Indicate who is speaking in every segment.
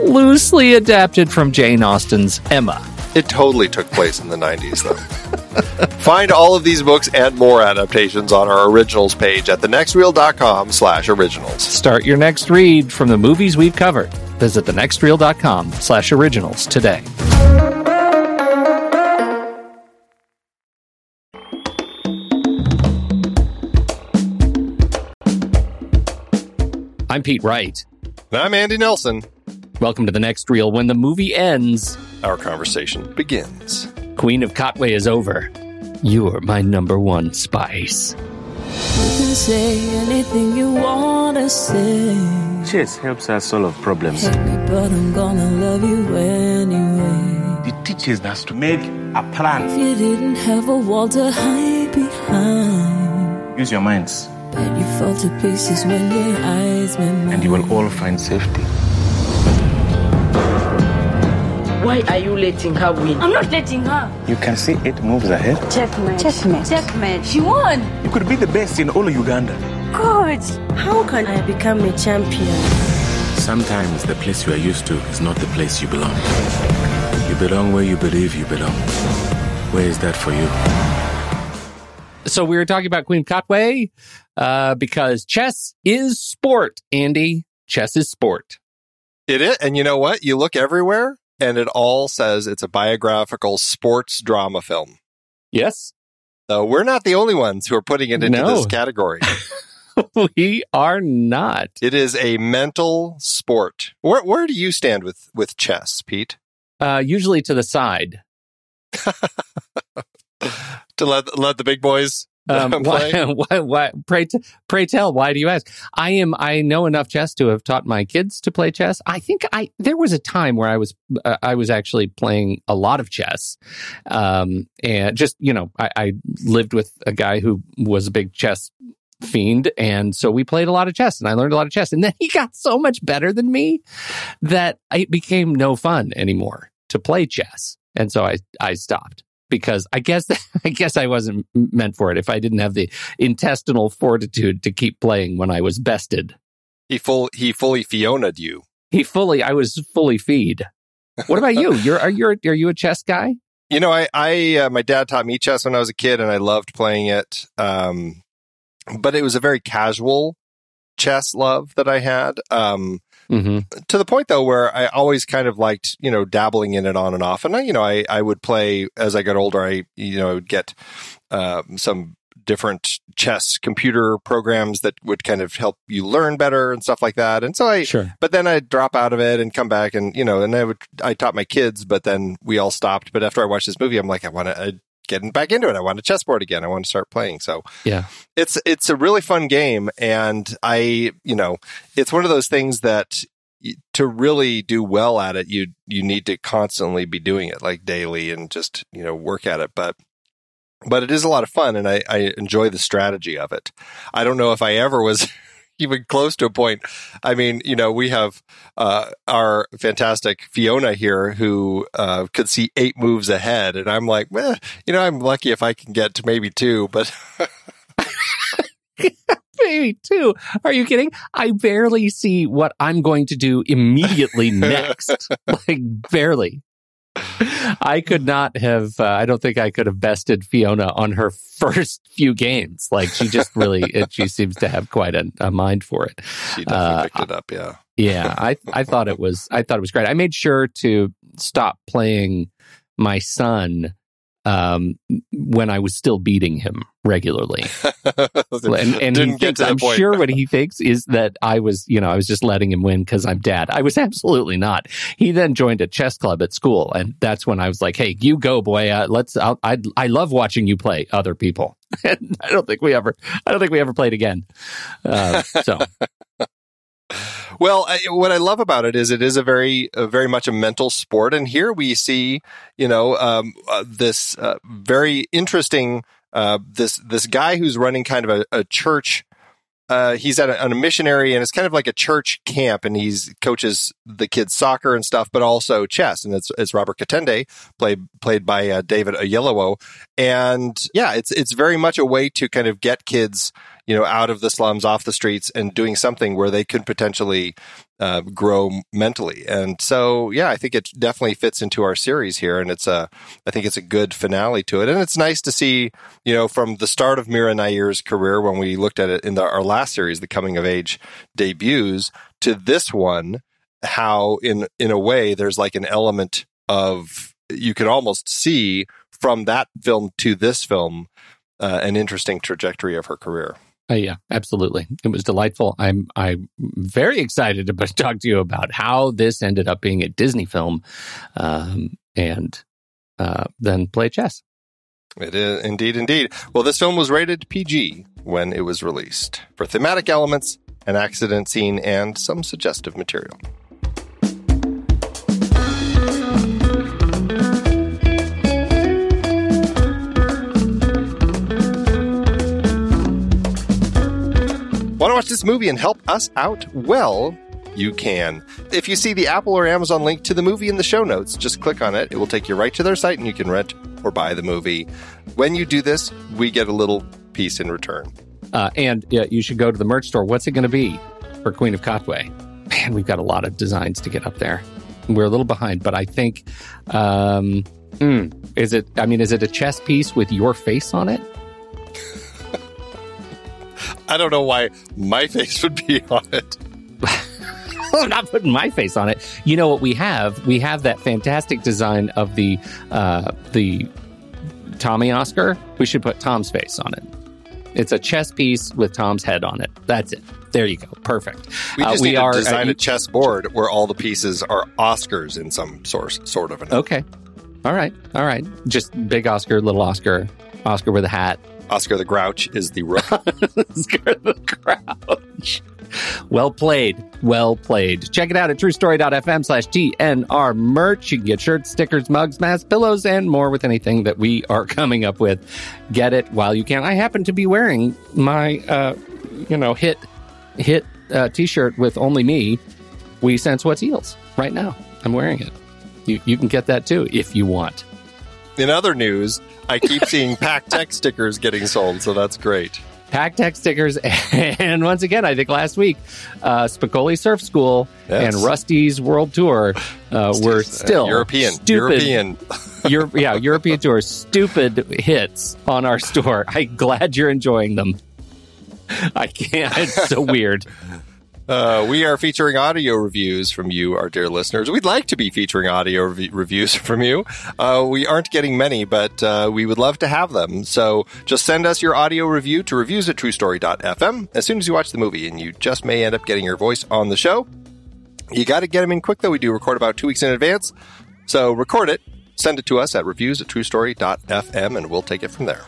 Speaker 1: loosely adapted from Jane Austen's Emma.
Speaker 2: It totally took place in the 90s, though. Find all of these books and more adaptations on our originals page at thenextreel.com slash originals.
Speaker 1: Start your next read from the movies we've covered. Visit thenextreel.com slash originals today. I'm Pete Wright.
Speaker 2: And I'm Andy Nelson.
Speaker 1: Welcome to the next reel. When the movie ends,
Speaker 2: our conversation begins.
Speaker 1: Queen of Katwe is over. You're my number one spice.
Speaker 3: You can say anything you want to say.
Speaker 4: Chess helps us solve problems.
Speaker 3: Hate me, but I'm gonna love you anyway.
Speaker 4: The teaches us to make a plan.
Speaker 3: If you didn't have a wall to hide behind,
Speaker 4: Use your minds,
Speaker 3: bet you fall to pieces when your eyes met mine.
Speaker 4: and you will all find safety.
Speaker 5: Why are you letting her win?
Speaker 6: I'm not letting her.
Speaker 4: You can see eight moves ahead.
Speaker 6: Checkmate. Checkmate. Checkmate. She won.
Speaker 4: You could be the best in all of Uganda.
Speaker 6: Good. How can I become a champion?
Speaker 4: Sometimes the place you are used to is not the place you belong. You belong where you believe you belong. Where is that for you?
Speaker 1: So we were talking about Queen Katwe uh, because chess is sport, Andy. chess is sport.
Speaker 2: It is, and you know what? You look everywhere, and it all says it's a biographical sports drama film.
Speaker 1: Yes,
Speaker 2: So we're not the only ones who are putting it into
Speaker 1: No.
Speaker 2: this category.
Speaker 1: we are not.
Speaker 2: it is a mental sport. Where where do you stand with with chess, Pete?
Speaker 1: Uh, usually to the side.
Speaker 2: To let let the big boys
Speaker 1: Um, why, why, why, pray, t- pray tell, why do you ask? I am, I know enough chess to have taught my kids to play chess. I think I, there was a time where I was, uh, I was actually playing a lot of chess. Um, and just, you know, I, I lived with a guy who was a big chess fiend. And so we played a lot of chess and I learned a lot of chess. And then he got so much better than me that it became no fun anymore to play chess. And so I, I stopped because I guess I guess I wasn't meant for it if I didn't have the intestinal fortitude to keep playing when I was bested.
Speaker 2: He full he fully Phiona'd you.
Speaker 1: He fully I was fully feed. What about you? You're are you are you a chess guy?
Speaker 2: You know, I I uh, my dad taught me chess when I was a kid, and I loved playing it. Um, but it was a very casual chess love that I had. Um,
Speaker 1: Mm-hmm.
Speaker 2: to the point though where I always kind of liked, you know, dabbling in it on and off. And I, you know, I, I would play as I got older. I, you know, I would get um, some different chess computer programs that would kind of help you learn better and stuff like that. And so I,
Speaker 1: Sure.
Speaker 2: but then I'd drop out of it and come back and, you know, and I would, I taught my kids, but then we all stopped. But after I watched this movie, I'm like, I want to, getting back into it. I want a chessboard again. I want to start playing. So
Speaker 1: Yeah.
Speaker 2: it's it's a really fun game and i you know it's one of those things that to really do well at it you you need to constantly be doing it like daily and just you know work at it but but it is a lot of fun and i i enjoy the strategy of it i don't know if i ever was even close to a point i mean you know we have uh our fantastic Phiona here who uh could see eight moves ahead and i'm like well you know i'm lucky if i can get to maybe two but
Speaker 1: Maybe two. Are you kidding? I barely see what I'm going to do immediately next. like barely. I could not have. Uh, I don't think I could have bested Phiona on her first few games. Like she just really, it, she seems to have quite a, a mind for it.
Speaker 2: She definitely
Speaker 1: Uh,
Speaker 2: picked it up, yeah.
Speaker 1: Yeah, I I thought it was I thought it was great. I made sure to stop playing my son um, when I was still beating him regularly. And, and he
Speaker 2: Didn't get
Speaker 1: thinks, I'm
Speaker 2: point.
Speaker 1: sure what he thinks is that I was, you know, I was just letting him win because I'm dad. I was absolutely not. He then joined a chess club at school, and that's when I was like, "Hey, you go, boy. Uh, let's. I'll, I I love watching you play other people." And I don't think we ever. I don't think we ever played again. Uh, so
Speaker 2: Well, I, what I love about it is it is a very, uh, very much a mental sport, and here we see, you know, um, uh, this uh, very interesting uh, this this guy who's running kind of a, a church. Uh, he's at a, on a missionary, and it's kind of like a church camp, and he's coaches the kids soccer and stuff, but also chess, and it's it's Robert Katende, played played by uh, David Oyelowo, and yeah, it's it's very much a way to kind of get kids, you know, out of the slums, off the streets, and doing something where they could potentially uh, grow mentally. And so, yeah, I think it definitely fits into our series here, and it's a, I think it's a good finale to it, and it's nice to see, you know, from the start of Mira Nair's career when we looked at it in the, our last series, the coming of age debuts, to this one, how in in a way there's like an element of you can almost see from that film to this film uh, an interesting trajectory of her career.
Speaker 1: Uh, yeah, absolutely. It was delightful. I'm I'm very excited to talk to you about how this ended up being a Disney film, um, and uh, then play chess.
Speaker 2: It is indeed, indeed. Well, this film was rated PG when it was released for thematic elements, an accident scene, and some suggestive material. Want to watch this movie and help us out? Well, you can. If you see the Apple or Amazon link to the movie in the show notes, just click on it. It will take you right to their site and you can rent or buy the movie. When you do this, we get a little piece in return.
Speaker 1: Uh, and yeah, you should go to the merch store. What's it going to be for Queen of Katwe? Man, we've got a lot of designs to get up there. We're a little behind, but I think um, mm, is it? I mean, is it a chess piece with your face on it?
Speaker 2: I don't know why my face would be on it.
Speaker 1: I'm not putting my face on it. You know what we have? We have that fantastic design of the uh, the Tommy Oscar. We should put Tom's face on it. It's a chess piece with Tom's head on it. That's it. There you go. Perfect.
Speaker 2: We
Speaker 1: Uh,
Speaker 2: just need to design
Speaker 1: uh,
Speaker 2: a chessboard where all the pieces are Oscars in some source, sort of. An
Speaker 1: Okay. All right. All right. Just big Oscar, little Oscar, Oscar with a hat.
Speaker 2: Oscar the Grouch is the rook.
Speaker 1: Oscar the Grouch. Well played. Well played. Check it out at truestory.fm slash TNR merch. You can get shirts, stickers, mugs, masks, pillows, and more with anything that we are coming up with. Get it while you can. I happen to be wearing my, uh, you know, hit, hit uh, t-shirt with only me. We sense what's heels right now. I'm wearing it. You, you can get that too if you want.
Speaker 2: In other news, I keep seeing Pack Tech stickers getting sold, so that's great.
Speaker 1: Pack Tech stickers, and once again, I think last week, uh, Spicoli Surf School
Speaker 2: Yes.
Speaker 1: and Rusty's World Tour uh, were still
Speaker 2: European.
Speaker 1: stupid,
Speaker 2: European.
Speaker 1: Euro- yeah, European Tour stupid hits on our store. I'm glad you're enjoying them. I can't. It's so weird.
Speaker 2: Uh, we are featuring audio reviews from you, our dear listeners. We'd like to be featuring audio rev- reviews from you. Uh, we aren't getting many, but uh, we would love to have them. So just send us your audio review to reviews at truestory.fm as soon as you watch the movie, and you just may end up getting your voice on the show. You got to get them in quick, though. We do record about two weeks in advance. So record it, send it to us at reviews at truestory.fm, and we'll take it from there.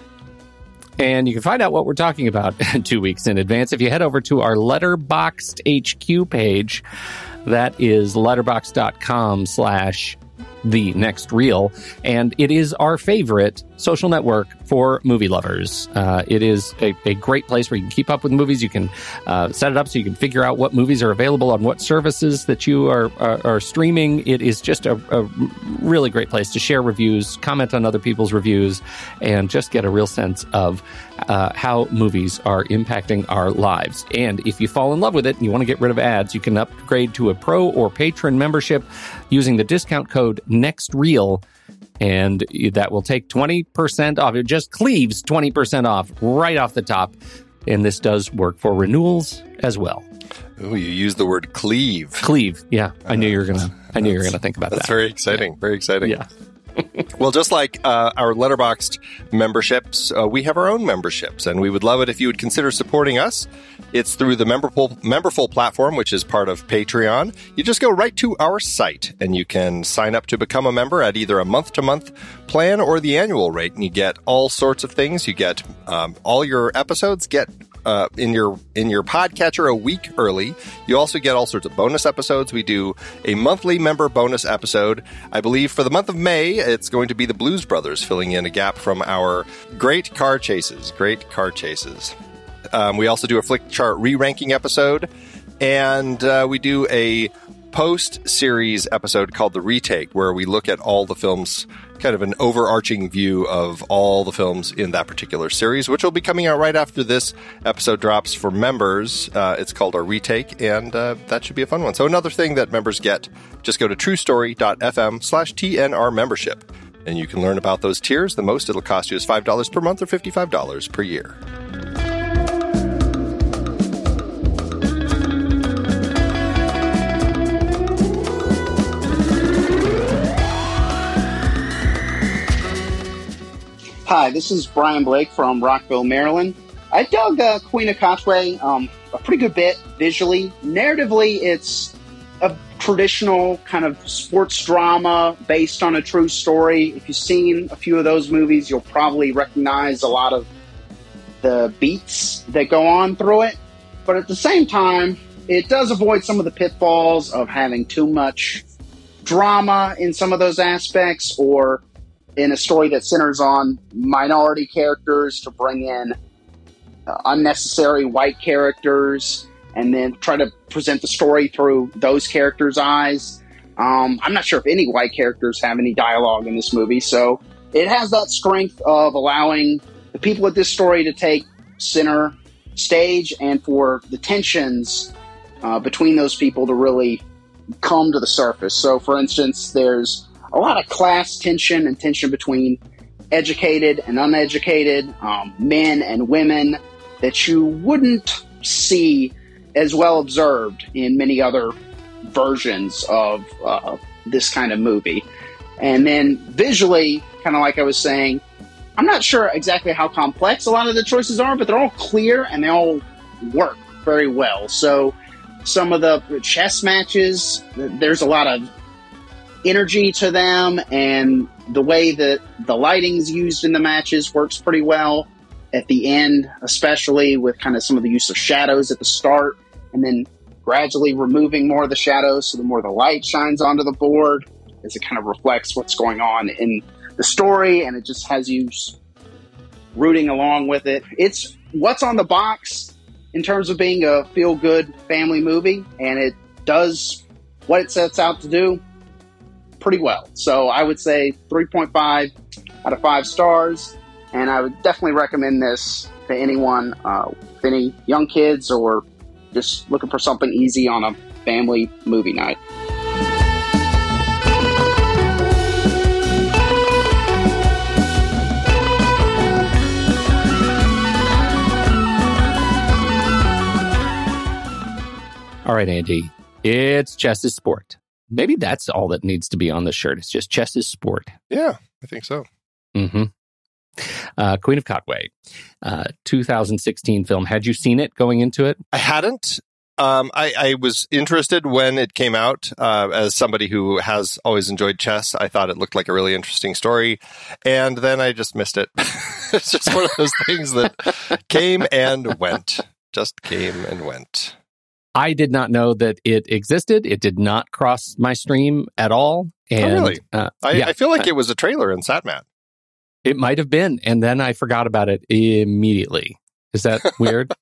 Speaker 1: And you can find out what we're talking about two weeks in advance if you head over to our Letterboxd HQ page. That is letterboxd.com slash the next reel. And it is our favorite social network for movie lovers. Uh, it is a, a great place where you can keep up with movies. You can uh, set it up so you can figure out what movies are available on what services that you are, are, are streaming. It is just a, a really great place to share reviews, comment on other people's reviews, and just get a real sense of uh, how movies are impacting our lives. And if you fall in love with it and you want to get rid of ads, you can upgrade to a pro or patron membership using the discount code NEXTREEL. And that will take 20% off. It just cleaves 20% off right off the top. And this does work for renewals as well.
Speaker 2: Ooh, you use the word cleave.
Speaker 1: Cleave. Yeah. I knew you were going to, I knew you were going to think about
Speaker 2: That's
Speaker 1: that.
Speaker 2: That's very exciting. Very exciting.
Speaker 1: Yeah.
Speaker 2: Well, just like uh, our Letterboxd memberships, uh, we have our own memberships, and we would love it if you would consider supporting us. It's through the Memberful, Memberful platform, which is part of Patreon. You just go right to our site, and you can sign up to become a member at either a month to month plan or the annual rate, and you get all sorts of things. You get um, all your episodes get uh, in your in your podcatcher a week early. You also get all sorts of bonus episodes. We do a monthly member bonus episode. I believe for the month of May, it's going to be the Blues Brothers, filling in a gap from our great car chases. Great car chases. Um, we also do a Flickchart re-ranking episode, and uh, we do a post series episode called the retake, where we look at all the films, kind of an overarching view of all the films in that particular series, which will be coming out right after this episode drops for members. Uh, it's called our retake, and uh, that should be a fun one. So another thing that members get, just go to truestory.fm slash TNR membership. And you can learn about those tiers. The most it'll cost you is $5 per month or $55 per year.
Speaker 7: Hi, this is Brian Blake from Rockville, Maryland. I dug uh, Queen of Katwe um, a pretty good bit visually. Narratively, it's a traditional kind of sports drama based on a true story. If you've seen a few of those movies, you'll probably recognize a lot of the beats that go on through it. But at the same time, it does avoid some of the pitfalls of having too much drama in some of those aspects or in a story that centers on minority characters to bring in uh, unnecessary white characters and then try to present the story through those characters' eyes. Um, I'm not sure if any white characters have any dialogue in this movie, so it has that strength of allowing the people of this story to take center stage and for the tensions uh, between those people to really come to the surface. So, for instance, there's a lot of class tension and tension between educated and uneducated, um, men and women that you wouldn't see as well observed in many other versions of uh, this kind of movie. And then visually, kind of like I was saying, I'm not sure exactly how complex a lot of the choices are, but they're all clear and they all work very well. So some of the chess matches, there's a lot of energy to them, and the way that the lighting's used in the matches works pretty well. At the end, especially with kind of some of the use of shadows at the start, and then gradually removing more of the shadows so the more the light shines onto the board as it kind of reflects what's going on in the story and it just has you rooting along with it. It's what's on the box in terms of being a feel good family movie, and it does what it sets out to do pretty well. So I would say 3.5 out of 5 stars, and I would definitely recommend this to anyone uh, any young kids or just looking for something easy on a family movie night.
Speaker 1: All right, Andy, it's chess sport. Maybe that's all that needs to be on the shirt. It's just chess is sport.
Speaker 2: Yeah, I think so.
Speaker 1: Mm-hmm. Uh, Queen of Katwe, uh, 2016 film. Had you seen it going into it?
Speaker 2: I hadn't. Um, I, I, was interested when it came out. Uh, as somebody who has always enjoyed chess, I thought it looked like a really interesting story, and then I just missed it. it's just one of those things that came and went. Just came and went.
Speaker 1: I did not know that it existed. It did not cross my stream at all. And,
Speaker 2: oh, really? Uh, I, yeah, I, feel like it was a trailer in SatMat.
Speaker 1: It might have been, and then I forgot about it immediately. Is that weird?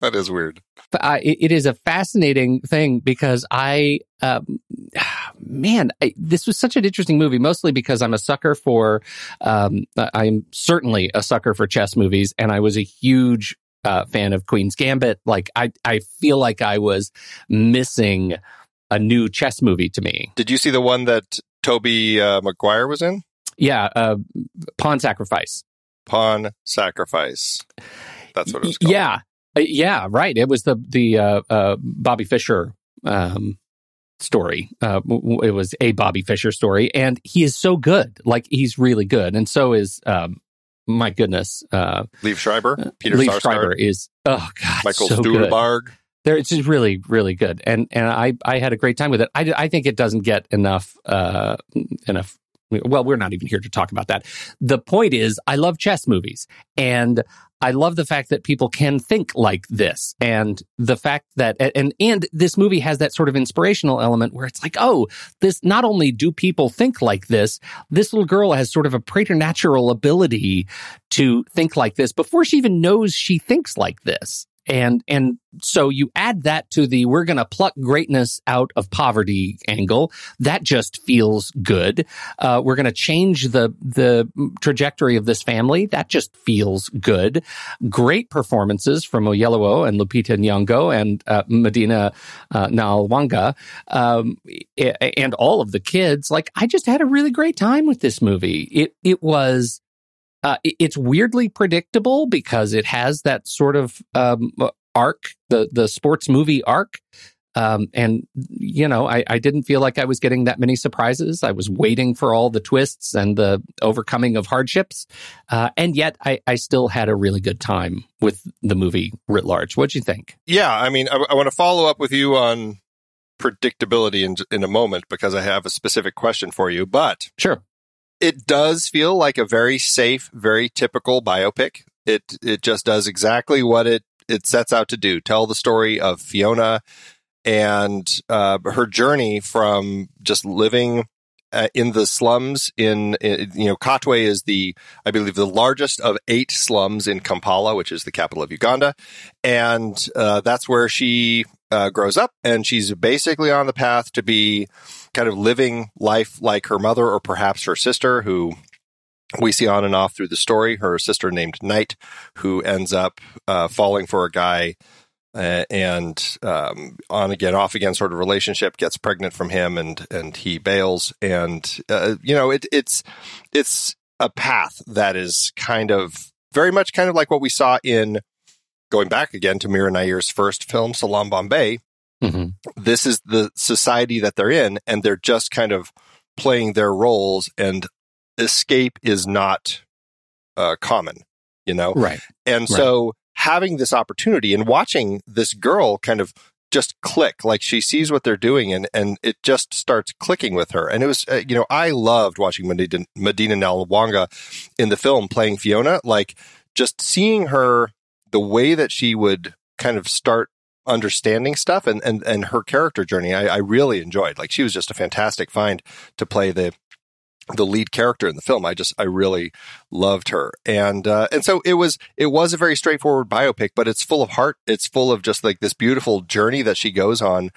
Speaker 2: that is weird.
Speaker 1: Uh, it, it is a fascinating thing because I, um, man, I, this was such an interesting movie. Mostly because I'm a sucker for, um, I'm certainly a sucker for chess movies, and I was a huge uh, fan of Queen's Gambit. Like I, I feel like I was missing a new chess movie to me.
Speaker 2: Did you see the one that Tobey uh, Maguire was in?
Speaker 1: Yeah, uh, Pawn Sacrifice.
Speaker 2: Pawn Sacrifice. That's what it was called.
Speaker 1: Yeah, uh, yeah, right. It was the the uh, uh, Bobby Fischer um, story. Uh, it was a Bobby Fischer story, and he is so good. Like he's really good, and so is um, my goodness, uh,
Speaker 2: Liev Schreiber,
Speaker 1: uh,
Speaker 2: Peter Sarsgaard,
Speaker 1: Schreiber is oh god,
Speaker 2: Michael
Speaker 1: so
Speaker 2: Stuhlbarg.
Speaker 1: Good. There, it's just really, really good, and and I I had a great time with it. I, I think it doesn't get enough uh, enough. Well, we're not even here to talk about that. The point is, I love chess movies, and I love the fact that people can think like this and the fact that, and, and this movie has that sort of inspirational element where it's like, oh, this, not only do people think like this, this little girl has sort of a preternatural ability to think like this before she even knows she thinks like this and and so you add that to the we're going to pluck greatness out of poverty angle. That just feels good. Uh, we're going to change the the trajectory of this family. That just feels good. Great performances from Oyelowo and Lupita Nyong'o and uh, Madina uh, Nalwanga. Um, and all of the kids. Like I just had a really great time with this movie. It it was uh, it's weirdly predictable because it has that sort of um, arc, the the sports movie arc. Um, and you know, I, I didn't feel like I was getting that many surprises. I was waiting for all the twists and the overcoming of hardships, uh, and yet I, I still had a really good time with the movie writ large. What'd you think?
Speaker 2: Yeah, I mean, I, I want to follow up with you on predictability in in a moment because I have a specific question for you. But
Speaker 1: sure,
Speaker 2: it does feel like a very safe, very typical biopic. It it just does exactly what it it sets out to do: tell the story of Phiona and uh, her journey from just living uh, in the slums in, in, you know Katwe is the I believe the largest of eight slums in Kampala, which is the capital of Uganda, and uh, that's where she uh, grows up, and she's basically on the path to be kind of living life like her mother or perhaps her sister, who we see on and off through the story. Her sister named Night, who ends up uh, falling for a guy. Uh, and um, on again, off again, sort of relationship gets pregnant from him, and and he bails, and uh, you know it, it's it's a path that is kind of very much kind of like what we saw in going back again to Mira Nair's first film, Salaam Bombay,
Speaker 1: Mhm.
Speaker 2: This is the society that they're in, and they're just kind of playing their roles, and escape is not uh, common, you know?
Speaker 1: Right.
Speaker 2: And so having this opportunity and watching this girl kind of just click, like she sees what they're doing and, and it just starts clicking with her. And it was, uh, you know, I loved watching Madina, Madina Nalwanga in the film playing Phiona, like just seeing her, the way that she would kind of start understanding stuff and, and, and her character journey, I, I really enjoyed. Like she was just a fantastic find to play the, the lead character in the film. I just I really loved her, and uh, and so it was it was a very straightforward biopic, but it's full of heart. It's full of just like this beautiful journey that she goes on,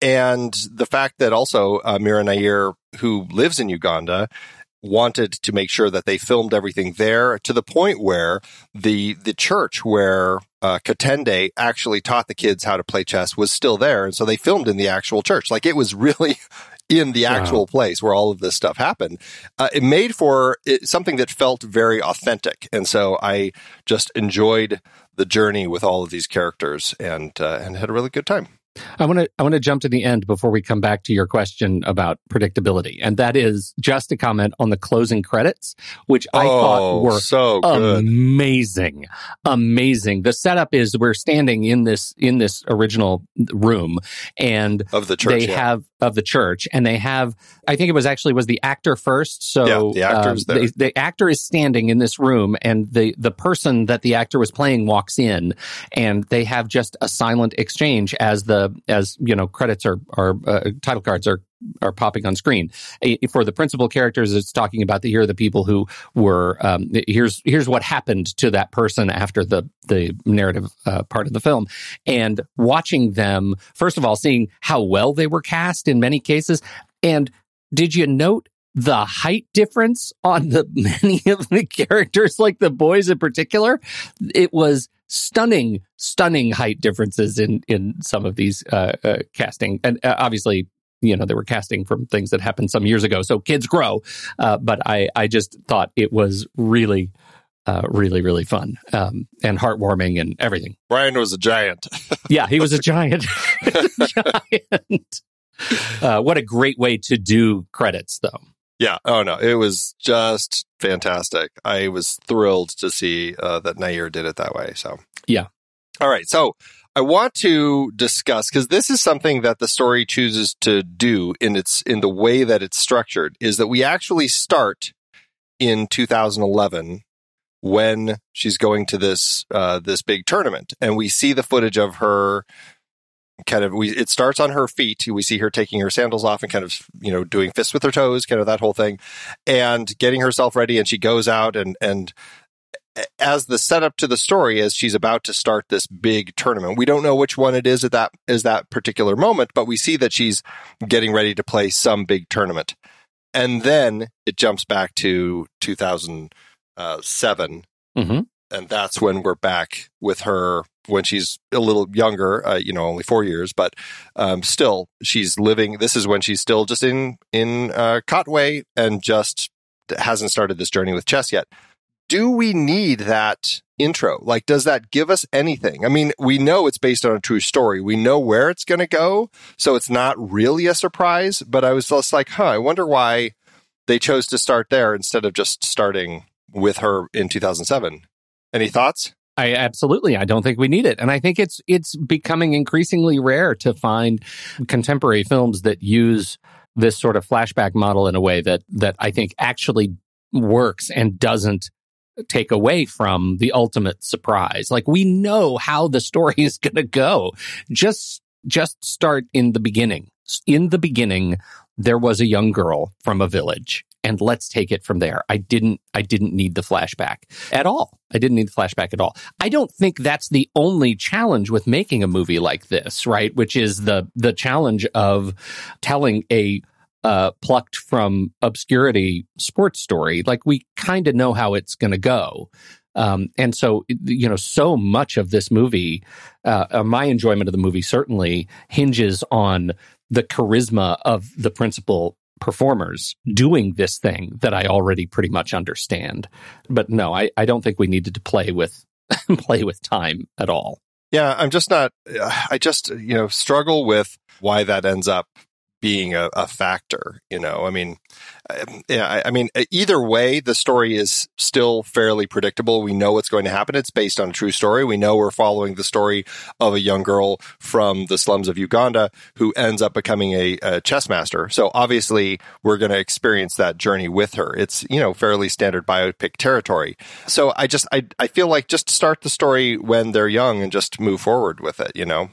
Speaker 2: and the fact that also uh, Mira Nair, who lives in Uganda. Wanted to make sure that they filmed everything there to the point where the the church where uh, Katende actually taught the kids how to play chess was still there, and so they filmed in the actual church. Like it was really in the actual place where all of this stuff happened. Uh, it made for it, something that felt very authentic, and so I just enjoyed the journey with all of these characters and uh, and had a really good time.
Speaker 1: I want to I want to jump to the end before we come back to your question about predictability, and that is just a comment on the closing credits, which I thought
Speaker 2: Oh,
Speaker 1: were
Speaker 2: so good.
Speaker 1: amazing, amazing. The setup is we're standing in this in this original room, and
Speaker 2: of the church.
Speaker 1: they
Speaker 2: yeah.
Speaker 1: have of the church, and they have. I think it was actually was the actor first. So
Speaker 2: Yeah, the actor's
Speaker 1: um,
Speaker 2: there.
Speaker 1: the, the actor is standing in this room, and the the person that the actor was playing walks in, and they have just a silent exchange as the as you know credits are are uh, title cards are are popping on screen. For the principal characters, it's talking about the here are the people who were um, here's here's what happened to that person after the the narrative uh, part of the film, and watching them first of all seeing how well they were cast in many cases, and did you note the height difference on the many of the characters, like the boys in particular? It was stunning, stunning height differences in in some of these uh, uh, casting, and uh, obviously. You know, they were casting from things that happened some years ago, so kids grow. Uh, but I, I just thought it was really, uh, really, really fun um, and heartwarming and everything.
Speaker 2: Brian was a giant.
Speaker 1: Yeah, he was a giant. giant. Uh, what a great way to do credits, though.
Speaker 2: Yeah. Oh no, it was just fantastic. I was thrilled to see uh, that Nair did it that way. So
Speaker 1: Yeah.
Speaker 2: All right. So I want to discuss because this is something that the story chooses to do in its in the way that it's structured is that we actually start in 2011 when she's going to this uh, this big tournament, and we see the footage of her kind of we it starts on her feet. We see her taking her sandals off and kind of you know doing fists with her toes kind of that whole thing and getting herself ready and she goes out and and as the setup to the story as she's about to start this big tournament. We don't know which one it is at that is that particular moment but we see that she's getting ready to play some big tournament. And then it jumps back to 2007
Speaker 1: Mm-hmm.
Speaker 2: And that's when we're back with her when she's a little younger uh, you know only four years but um, still she's living this is when she's still just in in uh, Katwe and just hasn't started this journey with chess yet. Do we need that intro? Like does that give us anything? I mean we know it's based on a true story. We know where it's going to go so it's not really a surprise but i was just like huh i wonder why they chose to start there instead of just starting with her in 2007 any thoughts
Speaker 1: I absolutely. I don't think we need it, and I think it's it's becoming increasingly rare to find contemporary films that use this sort of flashback model in a way that that I think actually works and doesn't take away from the ultimate surprise. Like we know how the story is going to go. Just just start in the beginning. In the beginning, there was a young girl from a village and let's take it from there. I didn't I didn't need the flashback at all. I didn't need the flashback at all. I don't think that's the only challenge with making a movie like this, right? Which is the the challenge of telling a uh, plucked from obscurity sports story. Like we kind of know how it's going to go. Um, and so, you know, so much of this movie, uh, uh, my enjoyment of the movie certainly hinges on the charisma of the principal performers doing this thing that I already pretty much understand. But no, I, I don't think we needed to play with play with time at all.
Speaker 2: Yeah, I'm just not. I just you know struggle with why that ends up being a, a factor. You know, I mean, yeah, I, I, mean, either way, the story is still fairly predictable. We know what's going to happen. It's based on a true story. We know we're following the story of a young girl from the slums of Uganda who ends up becoming a, a chess master. So obviously, we're going to experience that journey with her. It's you know fairly standard biopic territory. So I just I I feel like just start the story when they're young and just move forward with it. You know.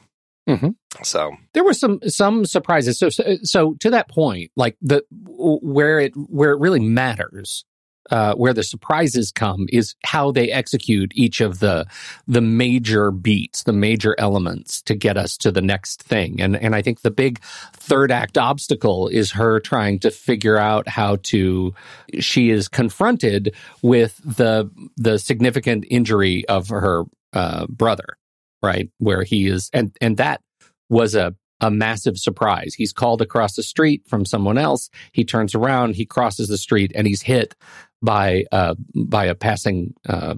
Speaker 1: Mm-hmm.
Speaker 2: So
Speaker 1: there were some some surprises. So, so so to that point, like the where it where it really matters, uh, where the surprises come is how they execute each of the the major beats, the major elements to get us to the next thing. And and I think the big third act obstacle is her trying to figure out how to. She is confronted with the the significant injury of her uh, brother right? Where he is, and and that was a a massive surprise. He's called across the street from someone else. He turns around, he crosses the street, and he's hit by uh, by a passing uh,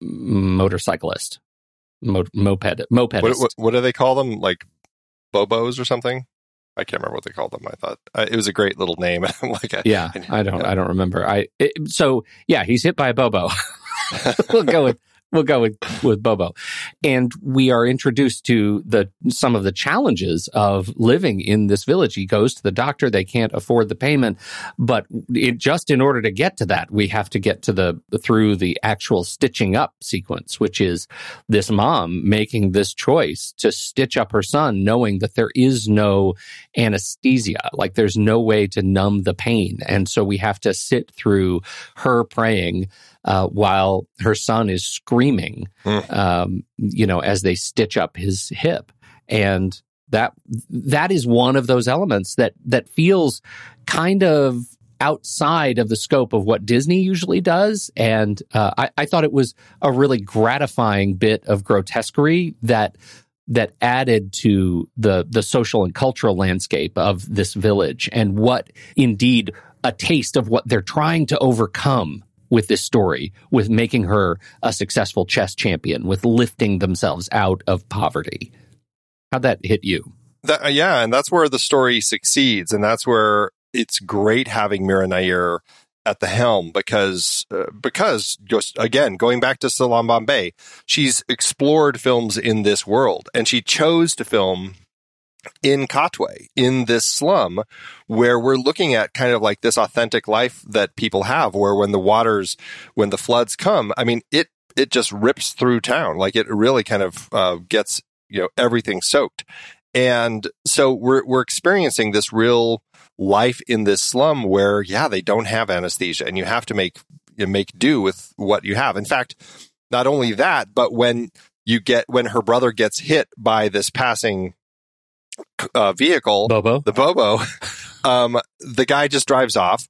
Speaker 1: motorcyclist, Mo- moped, mopedist.
Speaker 2: What, what, what, do they call them? Like bobos or something? I can't remember what they called them. I thought uh, it was a great little name. like,
Speaker 1: I, yeah, I don't, I don't remember. I it, so yeah, he's hit by a bobo. we'll go with we'll go with, with Bobo. And we are introduced to the some of the challenges of living in this village. He goes to the doctor, they can't afford the payment, but it, just in order to get to that, we have to get to the through the actual stitching up sequence, which is this mom making this choice to stitch up her son, knowing that there is no anesthesia, like there's no way to numb the pain. And so we have to sit through her praying uh, while her son is screaming, mm. um, you know, as they stitch up his hip. And that that is one of those elements that that feels kind of outside of the scope of what Disney usually does. And uh, I, I thought it was a really gratifying bit of grotesquerie that that added to the the social and cultural landscape of this village and what indeed a taste of what they're trying to overcome with this story, with making her a successful chess champion, with lifting themselves out of poverty. How'd that hit you?
Speaker 2: That, uh, yeah, and that's where the story succeeds, and that's where it's great having Mira Nair at the helm because uh, because just again going back to Salaam Bombay, she's explored films in this world, and she chose to film in Katwe, in this slum, where we're looking at kind of like this authentic life that people have, where when the waters, when the floods come, I mean, it, it just rips through town. Like it really kind of, uh, gets, you know, everything soaked. And so we're, we're experiencing this real life in this slum where, yeah, they don't have anesthesia and you have to make, you make do with what you have. In fact, not only that, but when you get, when her brother gets hit by this passing uh, vehicle,
Speaker 1: Bobo,
Speaker 2: the Bobo, um, the guy just drives off.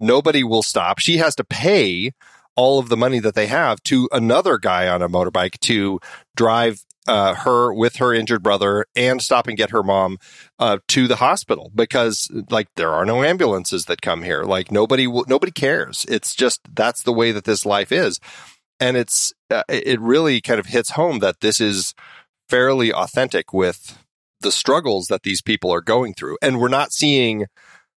Speaker 2: Nobody will stop. She has to pay all of the money that they have to another guy on a motorbike to drive uh, her with her injured brother and stop and get her mom uh, to the hospital because like there are no ambulances that come here. Like nobody will, nobody cares. It's just that's the way that this life is, and it's uh, it really kind of hits home that this is fairly authentic with the struggles that these people are going through. And we're not seeing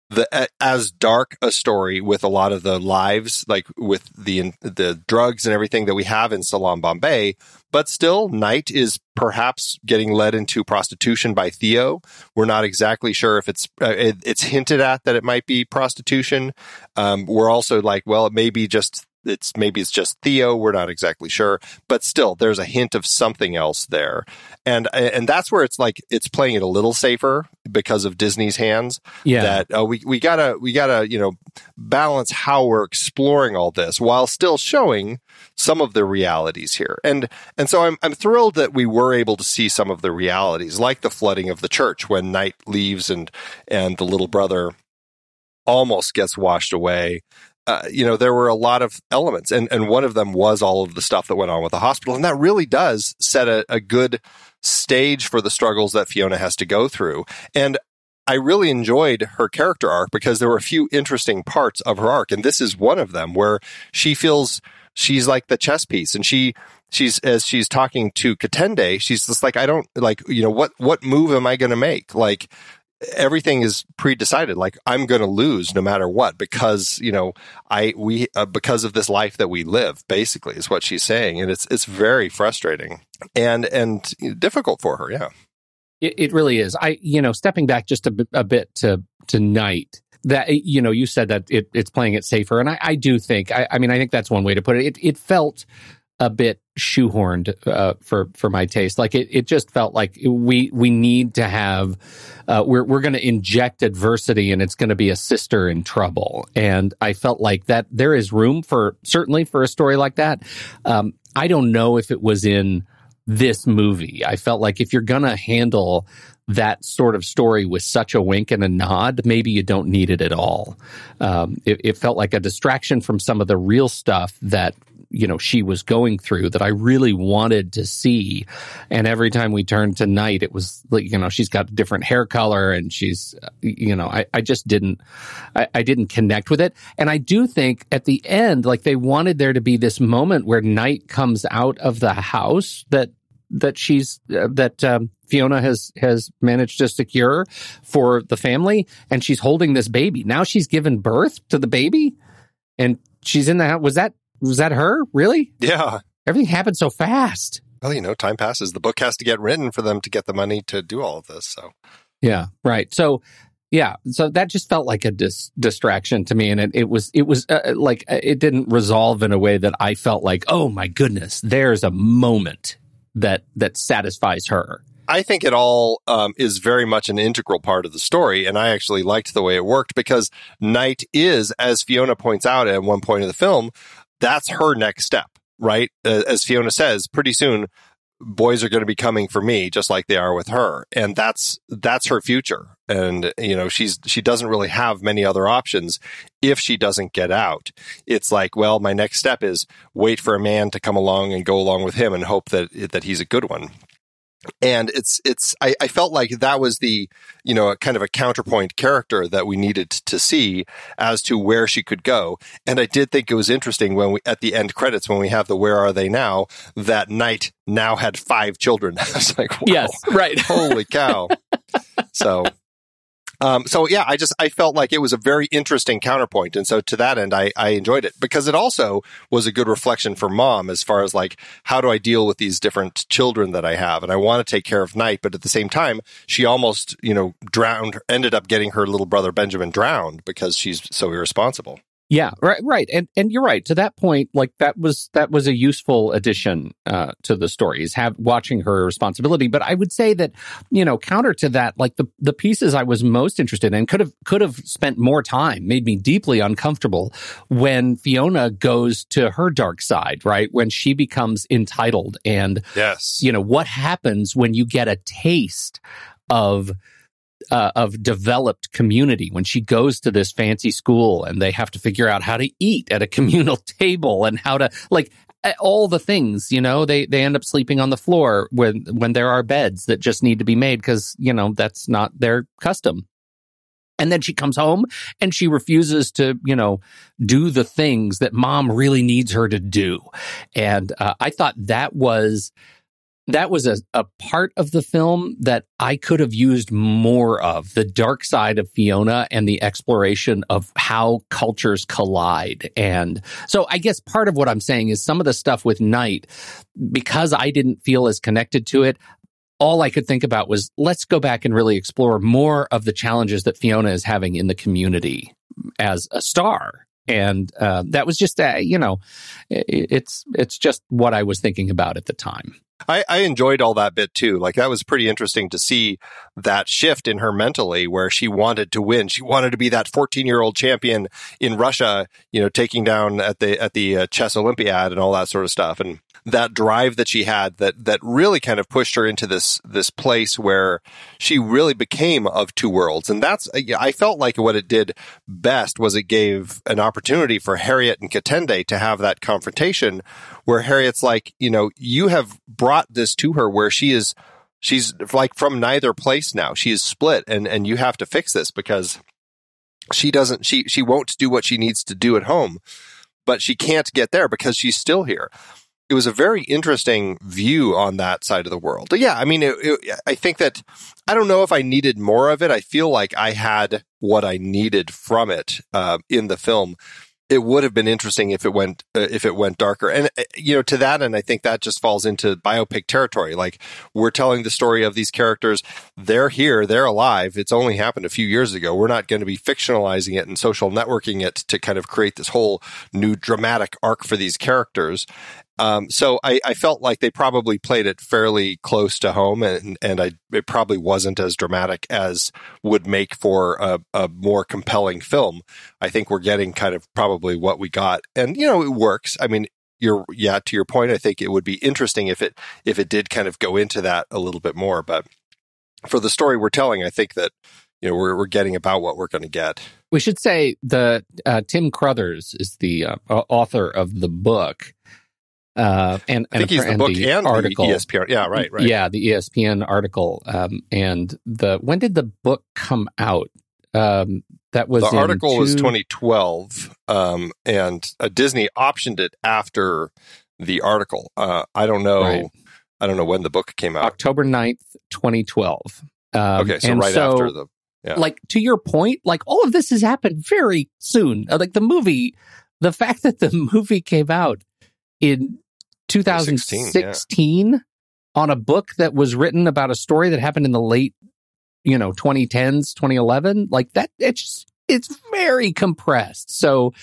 Speaker 2: the as dark a story with a lot of the lives like with the the drugs and everything that we have in Salaam Bombay but still Night is perhaps getting led into prostitution by Theo we're not exactly sure if it's uh, it, it's hinted at that it might be prostitution um, we're also like well it may be just it's maybe it's just Theo. We're not exactly sure, but still, there's a hint of something else there, and and that's where it's like it's playing it a little safer because of Disney's hands.
Speaker 1: Yeah,
Speaker 2: that uh, we we gotta we gotta you know balance how we're exploring all this while still showing some of the realities here, and and so I'm I'm thrilled that we were able to see some of the realities, like the flooding of the church when Night leaves and and the little brother almost gets washed away uh, you know, there were a lot of elements, and and one of them was all of the stuff that went on with the hospital, and that really does set a, a good stage for the struggles that Phiona has to go through. And I really enjoyed her character arc because there were a few interesting parts of her arc, and this is one of them where she feels she's like the chess piece, and she she's as she's talking to Katende, she's just like, I don't like, you know, what what move am I going to make? Like everything is pre-decided like i'm going to lose no matter what because you know i we uh, because of this life that we live basically is what she's saying and it's it's very frustrating and and difficult for her yeah
Speaker 1: It, it really is. I, you know, stepping back just a, bit- a bit to to night. That you know, you said that it, it's playing it safer, and I, I do think. I, I mean, I think that's one way to put it. It, it felt a bit shoehorned uh, for for my taste. Like it, it just felt like we we need to have. Uh, we're we're going to inject adversity, and it's going to be a sister in trouble. And I felt like that there is room for certainly for a story like that. Um, I don't know if it was in this movie. I felt like if you're going to handle that sort of story with such a wink and a nod, maybe you don't need it at all. Um, it, it felt like a distraction from some of the real stuff that you know she was going through that I really wanted to see. And every time we turned to Night, it was like you know she's got a different hair color and she's uh, you know I, I just didn't I, I didn't connect with it. And I do think at the end, like they wanted there to be this moment where Night comes out of the house that that she's uh, that um, Phiona has has managed to secure for the family, and she's holding this baby. Now she's given birth to the baby, and she's in the house. Was that was that her? Really?
Speaker 2: yeah
Speaker 1: Everything happened so fast.
Speaker 2: well you know time passes the book has to get written for them to get the money to do all of this so
Speaker 1: Yeah, right. So, yeah, so that just felt like a dis- distraction to me, and it, it was it was uh, like uh, it didn't resolve in a way that I felt like, oh my goodness, there's a moment that that satisfies her.
Speaker 2: I think it all um, is very much an integral part of the story, and I actually liked the way it worked because Night is, as Phiona points out at one point in the film, that's her next step, right? As Phiona says, pretty soon boys are going to be coming for me, just like they are with her, and that's that's her future. And you know, she's she doesn't really have many other options if she doesn't get out. It's like, well, my next step is wait for a man to come along and go along with him and hope that that he's a good one and it's it's I, I felt like that was the you know a kind of a counterpoint character that we needed to see as to where she could go. And i did think it was interesting when we at the end credits when we have the where are they now that Night now had five children. I was like wow,
Speaker 1: right.
Speaker 2: holy cow. So um, so yeah, I just I felt like it was a very interesting counterpoint, and so to that end, I I enjoyed it because it also was a good reflection for mom as far as like how do I deal with these different children that I have, and I want to take care of Night, but at the same time, she almost you know drowned, ended up getting her little brother Benjamin drowned because she's so irresponsible.
Speaker 1: Yeah, right, right, and and you're right. To that point, like that was that was a useful addition uh, to the stories. have watching her responsibility. But I would say that you know, counter to that, like the the pieces I was most interested in could have could have spent more time, made me deeply uncomfortable when Phiona goes to her dark side, right? When she becomes entitled, and
Speaker 2: Yes,
Speaker 1: you know what happens when you get a taste of uh, of developed community. When she goes to this fancy school and they have to figure out how to eat at a communal table and how to like all the things you know they they end up sleeping on the floor when when there are beds that just need to be made because you know that's not their custom. And then she comes home and she refuses to you know do the things that mom really needs her to do. And uh, i thought that was that was a, a part of the film that I could have used more of the dark side of Phiona and the exploration of how cultures collide. And so I guess part of what I'm saying is some of the stuff with Night, because I didn't feel as connected to it, all I could think about was let's go back and really explore more of the challenges that Phiona is having in the community as a star. And uh, that was just, uh, you know, it, it's it's just what I was thinking about at the time.
Speaker 2: I, I enjoyed all that bit too. Like that was pretty interesting to see that shift in her mentally where she wanted to win. She wanted to be that 14 year old champion in Russia, you know, taking down at the, at the uh, chess Olympiad and all that sort of stuff. And that drive that she had that, that really kind of pushed her into this, this place where she really became of two worlds. And that's, I felt like what it did best was it gave an opportunity for Harriet and Katende to have that confrontation where Harriet's like, you know, you have brought this to her where she is, she's like from neither place now. She is split and, and you have to fix this because she doesn't, she, she won't do what she needs to do at home, but she can't get there because she's still here. it was a very interesting view on that side of the world. But yeah, I mean, it, it, I think that I don't know if I needed more of it. I feel like I had what I needed from it uh, in the film. It would have been interesting if it went uh, if it went darker, and uh, you know, to that end, I think that just falls into biopic territory. Like we're telling the story of these characters; they're here, they're alive. It's only happened a few years ago. We're not going to be fictionalizing it and social networking it to kind of create this whole new dramatic arc for these characters. Um, so I, I, felt like they probably played it fairly close to home, and and I, it probably wasn't as dramatic as would make for a, a, more compelling film. I think we're getting kind of probably what we got, and you know it works. I mean, you're yeah to your point. I think it would be interesting if it if it did kind of go into that a little bit more, but for the story we're telling, I think that you know we're we're getting about what we're going to get.
Speaker 1: We should say the uh, Tim Crothers is the uh, author of the book uh, and,
Speaker 2: I think
Speaker 1: and,
Speaker 2: he's the book the and article. the ESPN. Yeah, right, right.
Speaker 1: Yeah, the ESPN article. Um, and the when did the book come out? Um, that was
Speaker 2: the article
Speaker 1: two...
Speaker 2: was 2012, um, and uh, Disney optioned it after the article. Uh, I don't know. Right. I don't know when the book came out.
Speaker 1: October 9th, 2012. Um,
Speaker 2: okay, so right so, after the.
Speaker 1: Yeah. Like to your point, like all of this has happened very soon. Uh, like the movie, the fact that the movie came out in 2016 yeah. on a book that was written about a story that happened in the late, you know, 2010s, 2011. Like that, it's it's very compressed. So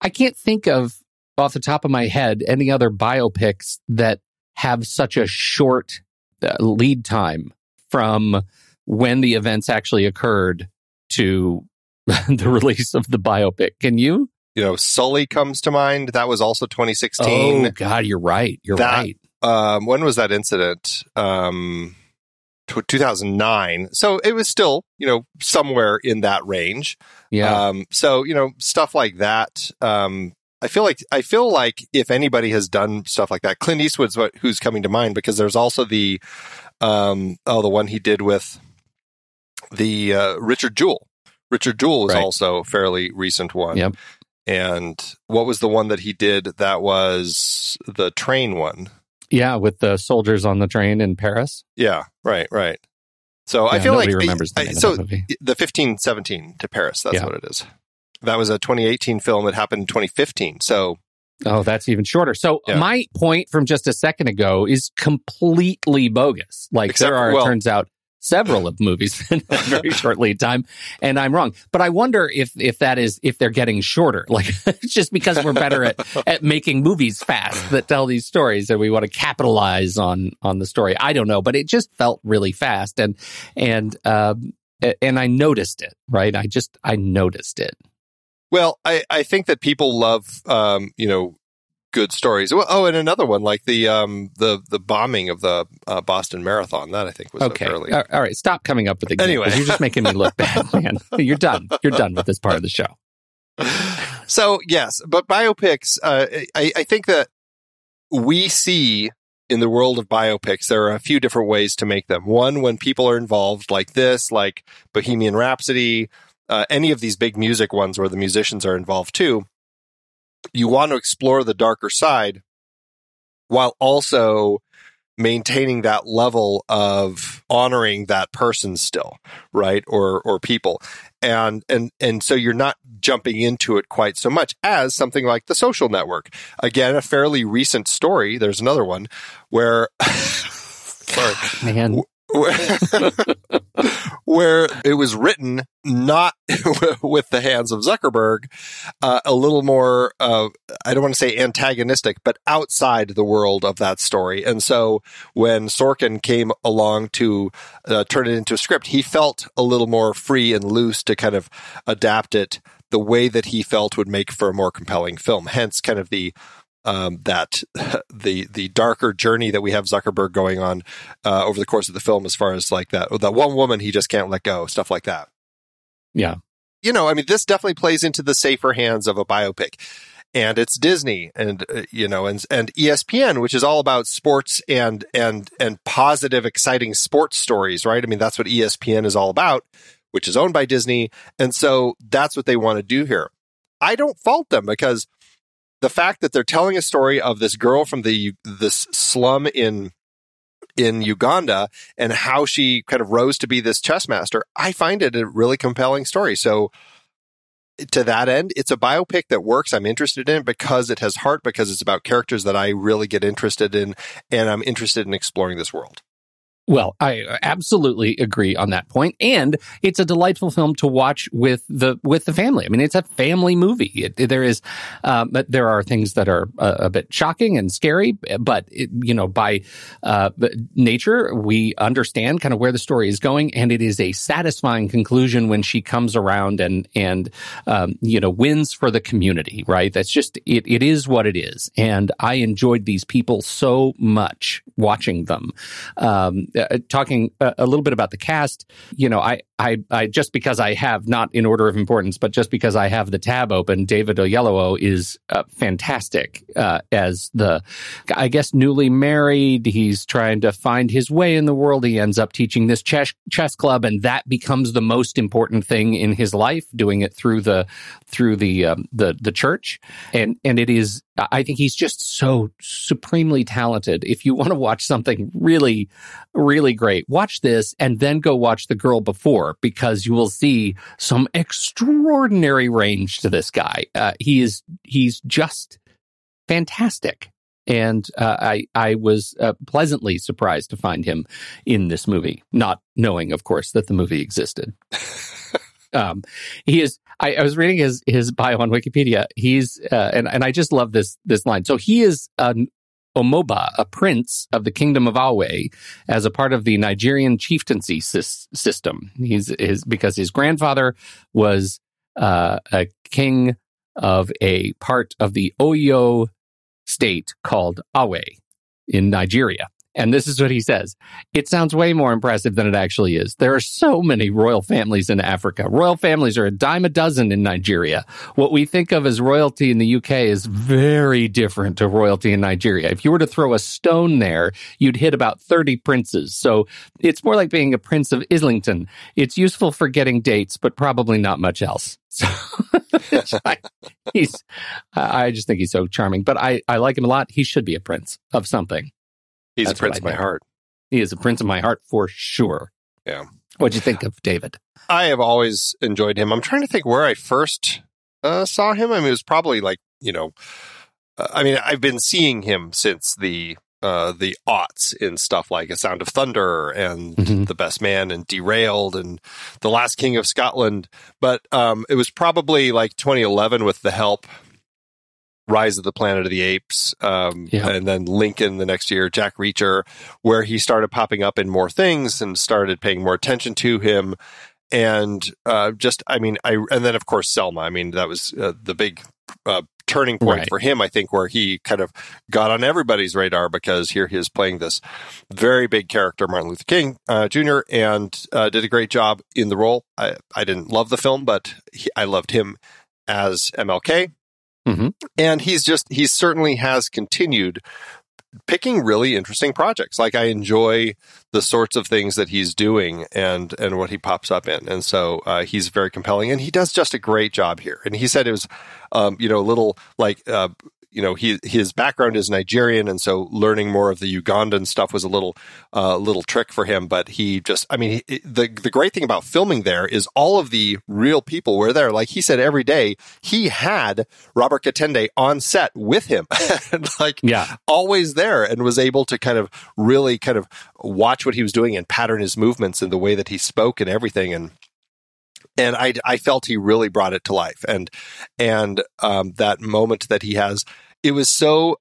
Speaker 1: I can't think of off the top of my head any other biopics that have such a short uh, lead time from when the events actually occurred to the release of the biopic. Can you?
Speaker 2: You know, Sully comes to mind. That was also 2016.
Speaker 1: Oh God, you're right. You're that, right.
Speaker 2: Um, when was that incident? Um, 2009. So it was still, you know, somewhere in that range.
Speaker 1: Yeah.
Speaker 2: Um, so you know, stuff like that. Um, I feel like I feel like if anybody has done stuff like that, Clint Eastwood's what, who's coming to mind because there's also the um, oh the one he did with the uh, Richard Jewell. Richard Jewell is right. also a fairly recent one.
Speaker 1: Yep.
Speaker 2: And what was the one that he did that was the train one?
Speaker 1: Yeah, with the soldiers on the train in Paris.
Speaker 2: Yeah, right, right. So yeah, I feel like remembers the I, so the fifteen seventeen to Paris. That's yeah. what it is. That was a 2018 film. It happened in 2015. So
Speaker 1: Oh, that's even shorter. So yeah. my point from just a second ago is completely bogus. Like Except, there are, well, it turns out, several of movies in a very short lead time, and I'm wrong. But I wonder if if that is if they're getting shorter, like just because we're better at at making movies fast that tell these stories, and we want to capitalize on on the story. I don't know, but it just felt really fast, and and um, and I noticed it. Right, I just I noticed it.
Speaker 2: Well, I, I think that people love, um, you know, good stories. Oh, and another one like the um the the bombing of the uh, Boston Marathon. That I think was
Speaker 1: okay.
Speaker 2: Fairly...
Speaker 1: All right, stop coming up with examples. Anyway, you're just making me look bad, man. You're done. You're done with this part of the show.
Speaker 2: So yes, but biopics. Uh, I, I think that we see in the world of biopics, there are a few different ways to make them. One, when people are involved, like this, like Bohemian Rhapsody, uh, any of these big music ones where the musicians are involved too you want to explore the darker side while also maintaining that level of honoring that person still right? Or or people. And and and so you're not jumping into it quite so much as something like the social network. Again a fairly recent story there's another one where
Speaker 1: sorry man
Speaker 2: where it was written not with the hands of Zuckerberg, uh, a little more, uh, I don't want to say antagonistic, but outside the world of that story. And so when Sorkin came along to uh, turn it into a script, he felt a little more free and loose to kind of adapt it the way that he felt would make for a more compelling film. Hence, kind of the um, that the the darker journey that we have Zuckerberg going on uh, over the course of the film, as far as like that that one woman he just can't let go, stuff like that.
Speaker 1: Yeah,
Speaker 2: you know, I mean, this definitely plays into the safer hands of a biopic, and it's Disney, and uh, you know, and and ESPN, which is all about sports and and and positive, exciting sports stories, right? I mean, that's what ESPN is all about, which is owned by Disney, and so that's what they want to do here. I don't fault them because the fact that they're telling a story of this girl from the this slum in in Uganda and how she kind of rose to be this chess master, I find it a really compelling story. So to that end, it's a biopic that works. I'm interested in because it has heart, because it's about characters that I really get interested in, and I'm interested in exploring this world.
Speaker 1: Well, I absolutely agree on that point, and it's a delightful film to watch with the with the family. I mean, it's a family movie. It, there is, uh, but there are things that are a, a bit shocking and scary, but it, you know, by uh, nature, we understand kind of where the story is going, and it is a satisfying conclusion when she comes around and and um, you know wins for the community. Right? That's just it. It is what it is, and I enjoyed these people so much watching them. Um, uh, talking a, a, little bit about the cast, you know, I, I, I, just because I have not in order of importance, but just because I have the tab open, David Oyelowo is uh, fantastic uh, as the, I guess, newly married. He's trying to find his way in the world. He ends up teaching this chess chess club, and that becomes the most important thing in his life. Doing it through the through the um, the the church, and and it is I think he's just so supremely talented. If you want to watch something really, really great, watch this and then go watch The Girl Before because you will see some extraordinary range to this guy. Uh, he is, he's just fantastic. And uh, I, I was uh, pleasantly surprised to find him in this movie, not knowing, of course, that the movie existed. Um, he is. I, I, was reading his his bio on Wikipedia. He's uh, and and I just love this this line. So he is an Omoba, a prince of the kingdom of Awe, as a part of the Nigerian chieftaincy sy- system. He's his because his grandfather was uh, a king of a part of the Oyo state called Awe in Nigeria. And this is what he says. It sounds way more impressive than it actually is. There are so many royal families in Africa. Royal families are a dime a dozen in Nigeria. What we think of as royalty in the UK is very different to royalty in Nigeria. If you were to throw a stone there, you'd hit about 30 princes. So it's more like being a prince of Islington. It's useful for getting dates, but probably not much else. So he's, I just think he's so charming, but I, I like him a lot. He should be a prince of something.
Speaker 2: He's That's a prince of my heart.
Speaker 1: He is a prince of my heart for sure.
Speaker 2: Yeah.
Speaker 1: What'd you think of David?
Speaker 2: I have always enjoyed him. I'm trying to think where I first uh, saw him. I mean, it was probably like, you know, uh, I mean, I've been seeing him since the uh, the aughts in stuff like A Sound of Thunder and mm-hmm. The Best Man and Derailed and The Last King of Scotland. But um, it was probably like 2011 with The Help Rise of the Planet of the Apes, um, yeah. and then Lincoln the next year, Jack Reacher, where he started popping up in more things and started paying more attention to him. And uh, just, I mean, I and then of course Selma. I mean, that was uh, the big uh, turning point right. for him, I think, where he kind of got on everybody's radar because here he is playing this very big character, Martin Luther King uh, Jr., and uh, did a great job in the role. I, I didn't love the film, but he, I loved him as MLK. Mm-hmm. And he's just, he certainly has continued picking really interesting projects. Like I enjoy the sorts of things that he's doing and and what he pops up in, and so uh, he's very compelling, and he does just a great job here. And he said it was, um, you know, a little like uh, you know, he his background is Nigerian, and so learning more of the Ugandan stuff was a little uh, little trick for him. But he just, I mean, he, the the great thing about filming there is all of the real people were there. Like he said, every day he had Robert Katende on set with him, like yeah, always there, and was able to kind of really kind of watch what he was doing and pattern his movements and the way that he spoke and everything, and and I, I felt he really brought it to life. And and um, that moment that he has, it was so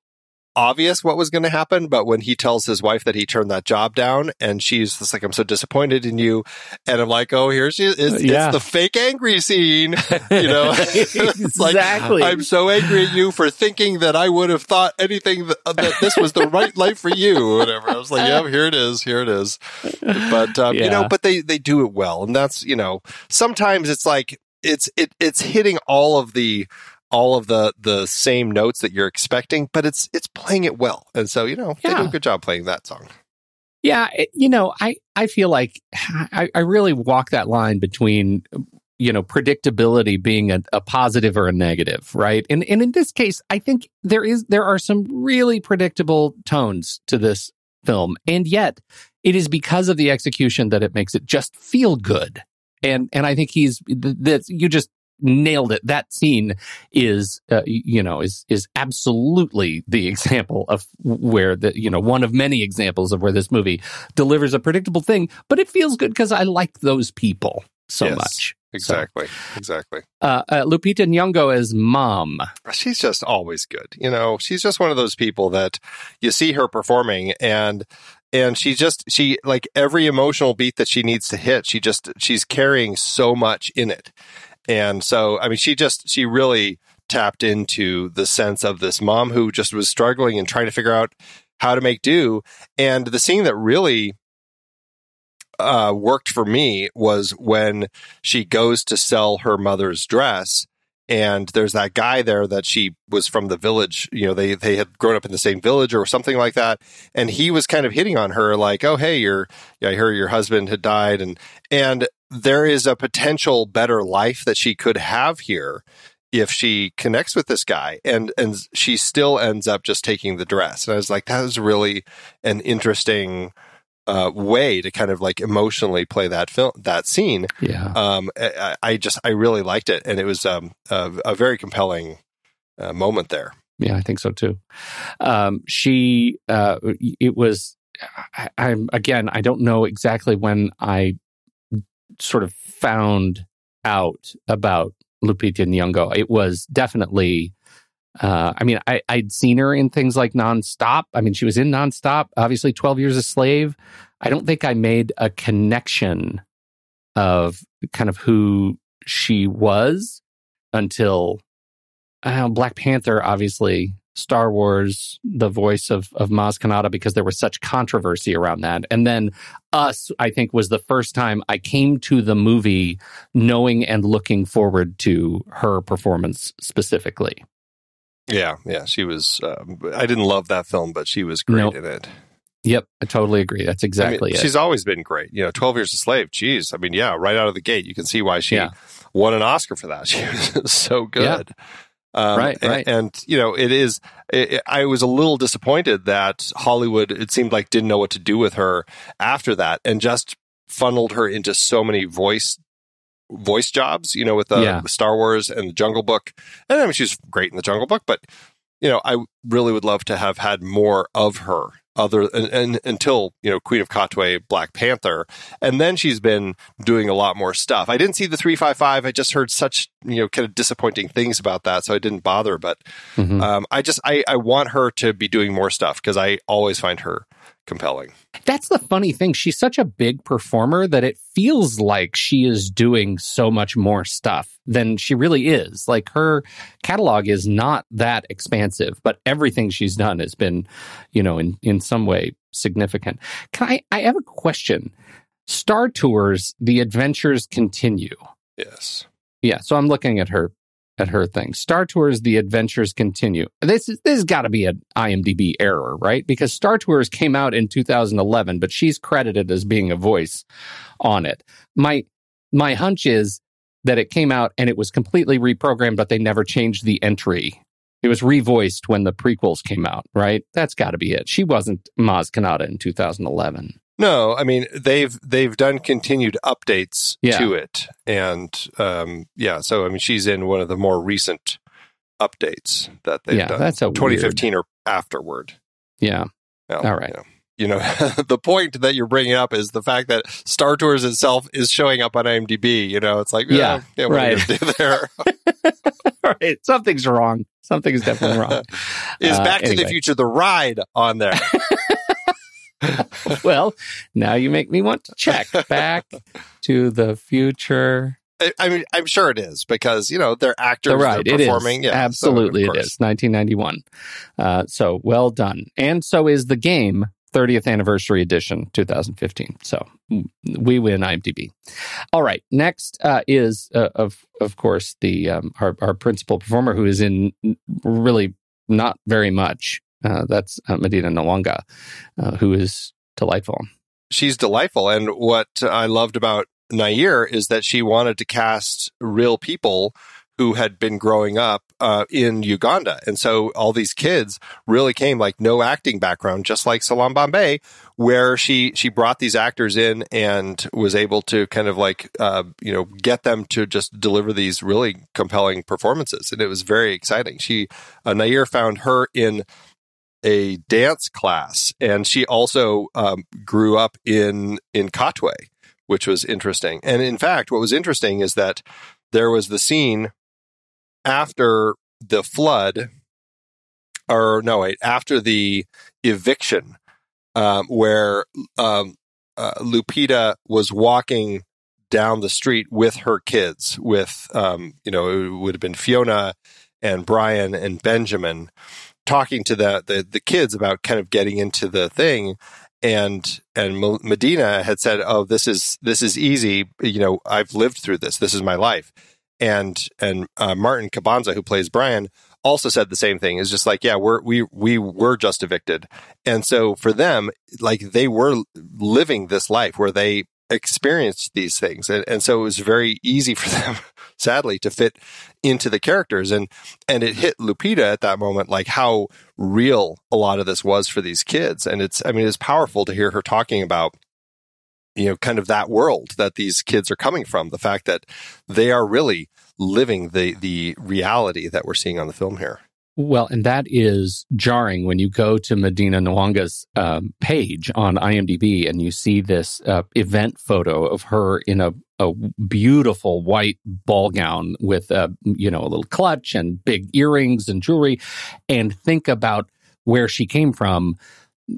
Speaker 2: obvious what was going to happen, but when he tells his wife that he turned that job down, and she's just like, "I'm so disappointed in you," and I'm like, "Oh, here she is! It's, yeah. it's the fake angry scene." You know,
Speaker 1: exactly.
Speaker 2: Like, I'm so angry at you for thinking that I would have thought anything that, that this was the right life for you, whatever. I was like, "Yeah, here it is, here it is." But um, yeah. you know, but they they do it well, and that's you know, sometimes it's like it's it it's hitting all of the all of the the same notes that you're expecting, but it's it's playing it well. And so, you know, yeah. they do a good job playing that song.
Speaker 1: Yeah, it, you know, I I feel like I, I really walk that line between you know predictability being a, a positive or a negative, right? And and in this case, I think there is there are some really predictable tones to this film, and yet it is because of the execution that it makes it just feel good. And and I think he's that you just nailed it. That scene is, uh, you know, is is absolutely the example of where the, you know, one of many examples of where this movie delivers a predictable thing, but it feels good because I like those people so
Speaker 2: Yes,
Speaker 1: much.
Speaker 2: Exactly. Exactly.
Speaker 1: Uh, uh, Lupita Nyong'o as mom.
Speaker 2: she's just always good. You know, she's just one of those people that you see her performing and and she just she like every emotional beat that she needs to hit, she just she's carrying so much in it. And so I mean she just she really tapped into the sense of this mom who just was struggling and trying to figure out how to make do. And the scene that really uh, worked for me was when she goes to sell her mother's dress and there's that guy there that she was from the village you know they they had grown up in the same village or something like that and he was kind of hitting on her like oh hey your yeah, i heard your husband had died and and there is a potential better life that she could have here if she connects with this guy and and she still ends up just taking the dress and i was like that was really an interesting uh, way to kind of like emotionally play that film that scene
Speaker 1: Yeah.
Speaker 2: um, I, I just I really liked it, and it was um, a, a very compelling uh, moment there.
Speaker 1: Yeah, I think so too. Um, she, uh, it was, I, I'm again, I don't know exactly when I sort of found out about Lupita Nyong'o. It was definitely, uh, I mean, I, I'd seen her in things like Nonstop. I mean, she was in Nonstop, obviously 12 Years a Slave. I don't think I made a connection of kind of who she was until uh, Black Panther, obviously, Star Wars, the voice of of Maz Kanata, because there was such controversy around that, and then Us, I think, was the first time I came to the movie knowing and looking forward to her performance specifically.
Speaker 2: Yeah, yeah, she was. Um, I didn't love that film, but she was great
Speaker 1: Nope.
Speaker 2: in it.
Speaker 1: Yep, I totally agree. That's
Speaker 2: I mean,
Speaker 1: exactly it.
Speaker 2: She's always been great. You know, Twelve Years a Slave. Geez, I mean, yeah, right out of the gate, you can see why she
Speaker 1: Yeah.
Speaker 2: won an Oscar for that. She was so good. Um,
Speaker 1: Right,
Speaker 2: and,
Speaker 1: right.
Speaker 2: And, you know, it is. It, I was a little disappointed that Hollywood. It seemed like didn't know what to do with her after that, and just funneled her into so many voice voice jobs. You know, with the
Speaker 1: Yeah.
Speaker 2: Star Wars and the Jungle Book. And I mean, she's great in the Jungle Book, but you know, I really would love to have had more of her. Other and, and until you know Queen of Katwe, Black Panther, and then she's been doing a lot more stuff. I didn't see the three five five. I just heard such you know kind of disappointing things about that, so I didn't bother. But
Speaker 1: Mhm.
Speaker 2: um, I just I, I want her to be doing more stuff because I always find her compelling.
Speaker 1: That's the funny thing. She's such a big performer that it feels like she is doing so much more stuff than she really is. Like her catalog is not that expansive, but everything she's done has been, you know, in, in some way significant. Can I, I have a question. Star Tours, the adventures continue.
Speaker 2: Yes.
Speaker 1: Yeah. So I'm looking at her at her thing. Star Tours: The Adventures Continue. This is this has got to be an IMDb error, right? Because Star Tours came out in 2011, but she's credited as being a voice on it. My my hunch is that it came out and it was completely reprogrammed, but they never changed the entry. It was revoiced when the prequels came out, right? That's got to be it. She wasn't Maz Kanata in 2011.
Speaker 2: No, I mean they've they've done continued updates
Speaker 1: Yeah.
Speaker 2: to it, and um, yeah. So I mean, she's in one of the more recent updates that they've
Speaker 1: Yeah,
Speaker 2: done.
Speaker 1: that's a
Speaker 2: 2015 or afterward.
Speaker 1: Yeah.
Speaker 2: Well,
Speaker 1: All right.
Speaker 2: You know, you know the point that you're bringing up is the fact that Star Tours itself is showing up on IMDb. You know, it's like
Speaker 1: Yeah,
Speaker 2: yeah, what are you
Speaker 1: right.
Speaker 2: do there?
Speaker 1: Right. Something's wrong. Something's definitely wrong.
Speaker 2: is
Speaker 1: Uh,
Speaker 2: Back to the. Future the ride on there?
Speaker 1: well, now you make me want to check back to the future.
Speaker 2: I, I mean, I'm sure it is because you know they're actors,
Speaker 1: The right,
Speaker 2: they're
Speaker 1: it is
Speaker 2: performing. Yeah,
Speaker 1: absolutely, it
Speaker 2: course.
Speaker 1: is 1991. Uh, so well done, and so is the game 30th anniversary edition 2015. So mm, we win IMDb. All right, next uh, is uh, of of course the um, our our principal performer who is in really not very much. Uh, that's uh, Madina Nalwanga, uh, who is delightful.
Speaker 2: she's delightful. And what I loved about Nair is that she wanted to cast real people who had been growing up uh, in Uganda. And so all these kids really came like no acting background, just like Salaam Bombay, where she, she brought these actors in and was able to kind of like, uh, you know, get them to just deliver these really compelling performances. And it was very exciting. She, uh, Nair found her in a dance class and she also um, grew up in, in Katwe, which was interesting. And in fact, what was interesting is that there was the scene after the flood, or no, wait, after the eviction, um, where um, uh, Lupita was walking down the street with her kids, with, um, you know, it would have been Phiona and Brian and Benjamin talking to the, the, the kids about kind of getting into the thing and and Madina had said, "Oh, this is this is easy. You know, I've lived through this. This is my life." and and uh, Martin Kabanza, who plays Brian, also said the same thing. Is just like, yeah, we're we we were just evicted, and so for them, like they were living this life where they experienced these things, and, and so it was very easy for them, sadly, to fit into the characters, and and it hit Lupita at that moment, like how real a lot of this was for these kids, and it's I mean it's powerful to hear her talking about you know, kind of that world that these kids are coming from. The fact that they are really living the the reality that we're seeing on the film here.
Speaker 1: Well, and that is jarring when you go to Madina Nalwanga's um, page on IMDb and you see this uh, event photo of her in a, a beautiful white ball gown with a you know a little clutch and big earrings and jewelry, and think about where she came from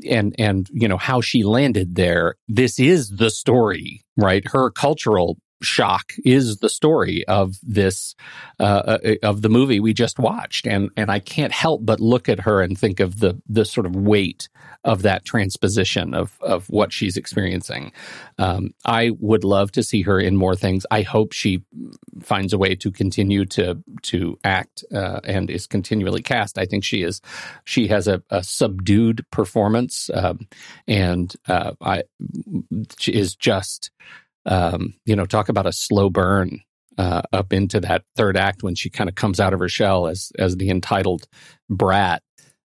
Speaker 1: and and you know how she landed there. This is the story right? Her cultural shock is the story of this uh, uh, of the movie we just watched. And and I can't help but look at her and think of the the sort of weight of that transposition of of what she's experiencing. Um, I would love to see her in more things. I hope she finds a way to continue to to act uh, and is continually cast. I think she is she has a, a subdued performance um, and uh, I is just um, you know, talk about a slow burn uh, up into that third act when she kind of comes out of her shell as as the entitled brat.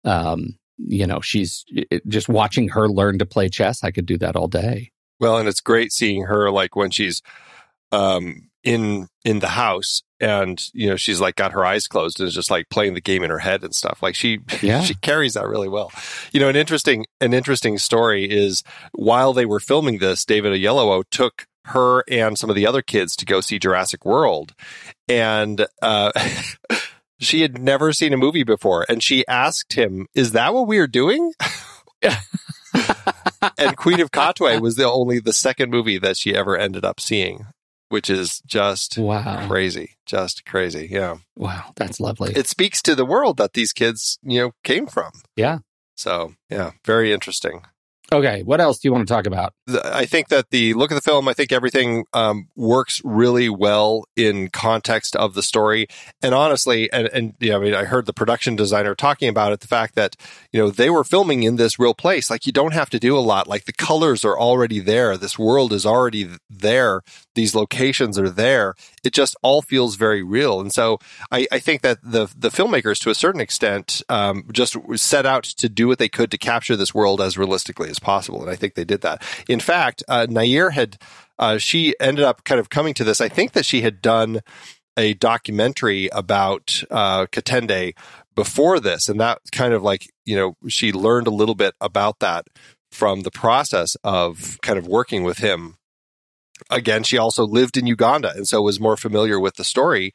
Speaker 1: Um, you know, she's it, just watching her learn to play chess. I could do that all day.
Speaker 2: Well, and it's great seeing her like when she's um, in in the house and you know she's like got her eyes closed and is just like playing the game in her head and stuff like she yeah. she carries that really well you know an interesting an interesting story is while they were filming this david oyelowo took her and some of the other kids to go see Jurassic World. And uh, she had never seen a movie before. And she asked him, Is that what we are doing? and Queen of Katwe was the only the second movie that she ever ended up seeing, which is just wow. crazy. Just crazy. Yeah.
Speaker 1: Wow. That's lovely.
Speaker 2: It speaks to the world that these kids, you know, came from.
Speaker 1: Yeah.
Speaker 2: So, yeah, very interesting.
Speaker 1: Okay, what else do you want to talk about?
Speaker 2: I think that the look of the film, I think everything um, works really well in context of the story. And honestly, and, and I mean, I heard the production designer talking about it, the fact that, you know, they were filming in this real place. Like you don't have to do a lot. Like the colors are already there. This world is already there. These locations are there. It just all feels very real. And so I, I think that the, the filmmakers to a certain extent, um, just set out to do what they could to capture this world as realistically as possible. And I think they did that. In fact, uh, Nair had, uh, she ended up kind of coming to this. I think that she had done a documentary about uh, Katende before this. And that kind of like, you know, she learned a little bit about that from the process of kind of working with him. Again, she also lived in Uganda and so was more familiar with the story.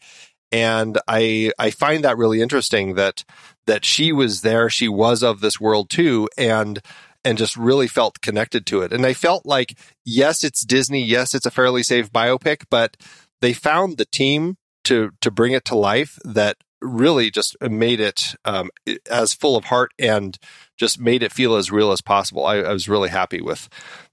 Speaker 2: And I I find that really interesting that that she was there, she was of this world too, and and just really felt connected to it. And I felt like, yes, it's Disney. Yes, it's a fairly safe biopic, but they found the team to, to bring it to life that really just made it um, as full of heart and just made it feel as real as possible. I, I was really happy with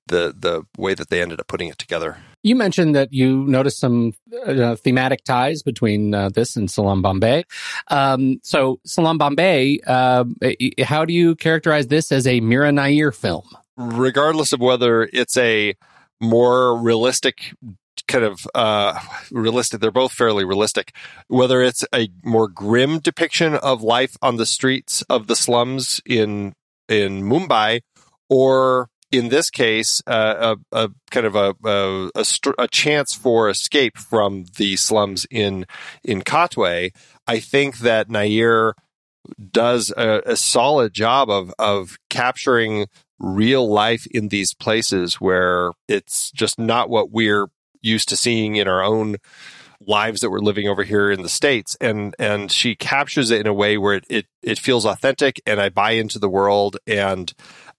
Speaker 2: the the way that they ended up putting it together.
Speaker 1: You mentioned that you noticed some uh, thematic ties between uh, this and Salaam Bombay. Um, so, Salaam Bombay, uh, how do you characterize this as a Mira Nair film?
Speaker 2: Regardless of whether it's a more realistic kind of uh, realistic. They're both fairly realistic. Whether it's a more grim depiction of life on the streets of the slums in in Mumbai, or in this case, uh, a, a, kind of a a, a, a, chance for escape from the slums in in Katwe. I think that Nair does a, a solid job of of capturing real life in these places where it's just not what we're used to seeing in our own lives that we're living over here in the states and and she captures it in a way where it it, it feels authentic and I buy into the world and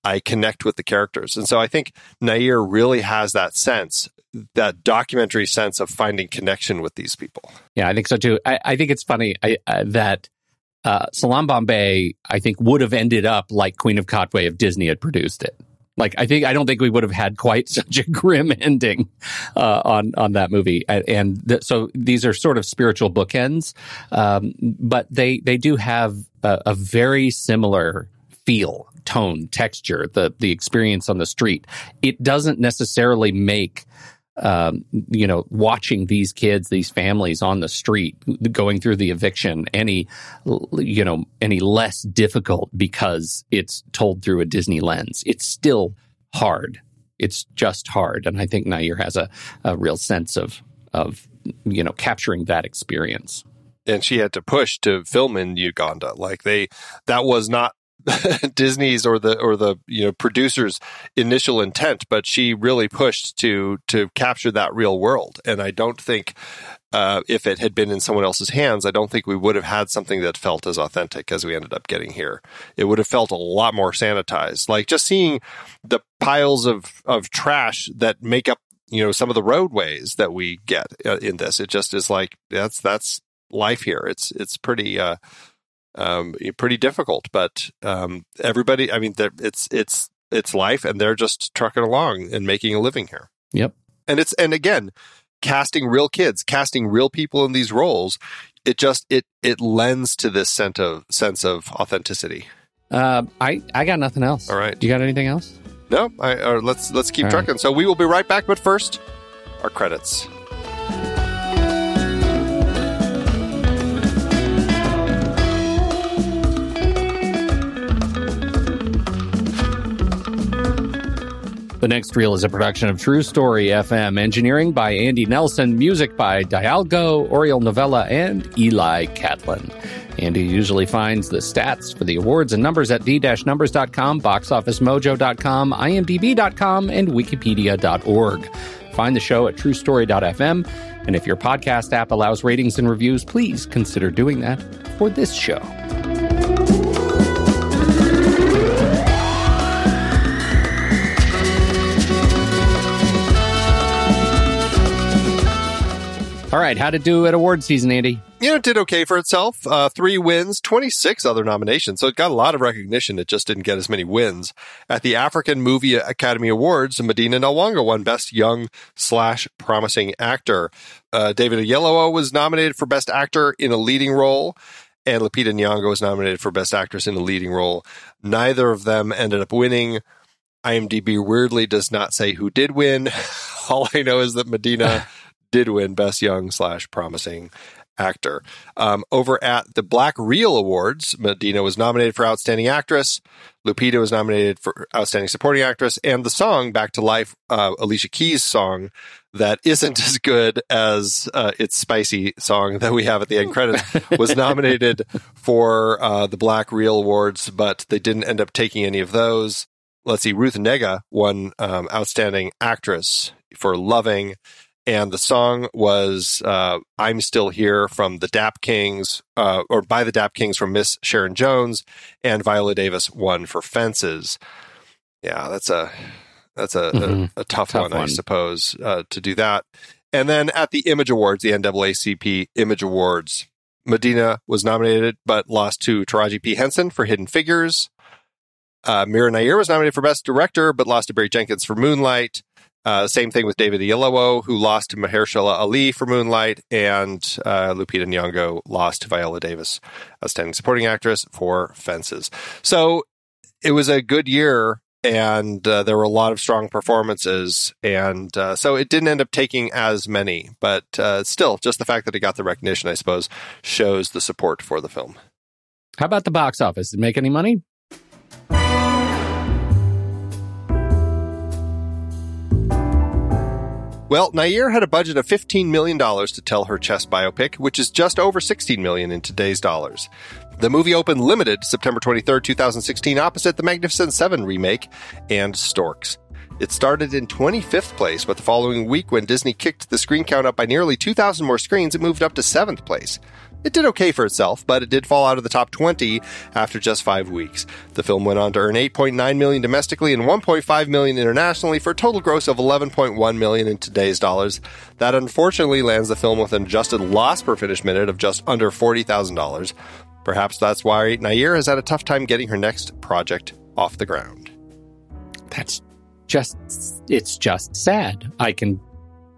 Speaker 2: I connect with the characters. And so I think Nair really has that sense, that documentary sense of finding connection with these people.
Speaker 1: Yeah, I think so too. I, I think it's funny I, uh, that uh, Salaam Bombay, I think, would have ended up like Queen of Katwe if Disney had produced it. Like, I think I don't think we would have had quite such a grim ending uh, on on that movie. And th- so these are sort of spiritual bookends, um, but they they do have a, a very similar feel, tone, texture, the the experience on the street. It doesn't necessarily make um, you know, watching these kids, these families on the street going through the eviction any, you know, any less difficult because it's told through a Disney lens. It's still hard. It's just hard. And I think Nair has a, a real sense of, of, you know, capturing that experience
Speaker 2: and she had to push to film in Uganda. Like they, that was not Disney's or the or the you know producers initial intent, but she really pushed to to capture that real world. And I don't think uh, if it had been in someone else's hands, I don't think we would have had something that felt as authentic as we ended up getting here. It would have felt a lot more sanitized. Like just seeing the piles of of trash that make up you know some of the roadways that we get uh, in this. It just is like that's that's life here. It's it's pretty. Uh, um, pretty difficult. But um, everybody, I mean, it's it's it's life, and they're just trucking along and making a living here.
Speaker 1: Yep.
Speaker 2: And it's and again, casting real kids, casting real people in these roles. It just it it lends to this sense of sense of authenticity.
Speaker 1: Uh, I I got nothing else.
Speaker 2: All right.
Speaker 1: Do you got anything else?
Speaker 2: No. I, uh, let's let's keep All trucking. Right. So we will be right back. But first, our credits.
Speaker 1: The next reel is a production of True Story FM, engineering by Andy Nelson, music by Dialgo, Oriel Novella, and Eli Catlin. Andy usually finds the stats for the awards and numbers at the-numbers.com, boxofficemojo.com, imdb.com, and wikipedia.org. Find the show at truestory.fm, and if your podcast app allows ratings and reviews, please consider doing that for this show. All right, how to do at award season, Andy?
Speaker 2: You know, it did okay for itself. Uh, three wins, 26 other nominations. So it got a lot of recognition. It just didn't get as many wins. At the African Movie Academy Awards, Madina Nalwanga won Best Young slash Promising Actor. Uh, David Oyelowo was nominated for Best Actor in a Leading Role. And Lupita Nyong'o was nominated for Best Actress in a Leading Role. Neither of them ended up winning. IMDb weirdly does not say who did win. All I know is that Madina did win Best Young slash Promising Actor. Um, over at the Black Reel Awards, Madina was nominated for Outstanding Actress. Lupita was nominated for Outstanding Supporting Actress, and the song "Back to Life," uh, Alicia Keys' song, that isn't as good as uh, its spicy song that we have at the end credits, was nominated for uh, the Black Reel Awards, but they didn't end up taking any of those. Let's see, Ruth Negga won um, Outstanding Actress for Loving and the song was uh, "I'm Still Here" from the Dap Kings, uh, or by the Dap Kings from Miss Sharon Jones, and Viola Davis won for Fences. Yeah, that's a that's a, mm-hmm. a, a, tough, tough one, one, I suppose, uh, to do that. And then at the Image Awards, the NAACP Image Awards, Madina was nominated but lost to Taraji P. Henson for Hidden Figures. Uh, Mira Nair was nominated for Best Director but lost to Barry Jenkins for Moonlight. Uh, same thing with David Oyelowo, who lost to Mahershala Ali for Moonlight, and uh, Lupita Nyong'o lost to Viola Davis, Outstanding Supporting Actress, for Fences. So it was a good year and uh, there were a lot of strong performances, and uh, so it didn't end up taking as many. But uh, still, just the fact that it got the recognition, I suppose, shows the support for the film.
Speaker 1: How about the box office? Did it make any money?
Speaker 2: Well, Nair had a budget of $15 million to tell her chess biopic, which is just over 16 million in today's dollars. The movie opened limited September 23, 2016, opposite the Magnificent Seven remake and Storks. It started in 25th place, but the following week, when Disney kicked the screen count up by nearly 2,000 more screens, it moved up to 7th place. It did okay for itself, but it did fall out of the top 20 after just five weeks. The film went on to earn 8.9 million domestically and 1.5 million internationally for a total gross of 11.1 million in today's dollars. That unfortunately lands the film with an adjusted loss per finished minute of just under $40,000. Perhaps that's why Nair has had a tough time getting her next project off the ground.
Speaker 1: That's just, it's just sad. I can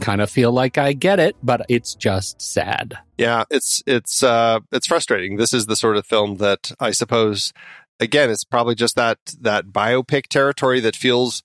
Speaker 1: kind of feel like I get it, but it's just sad.
Speaker 2: Yeah, it's it's uh it's frustrating. This is the sort of film that I suppose again, it's probably just that that biopic territory that feels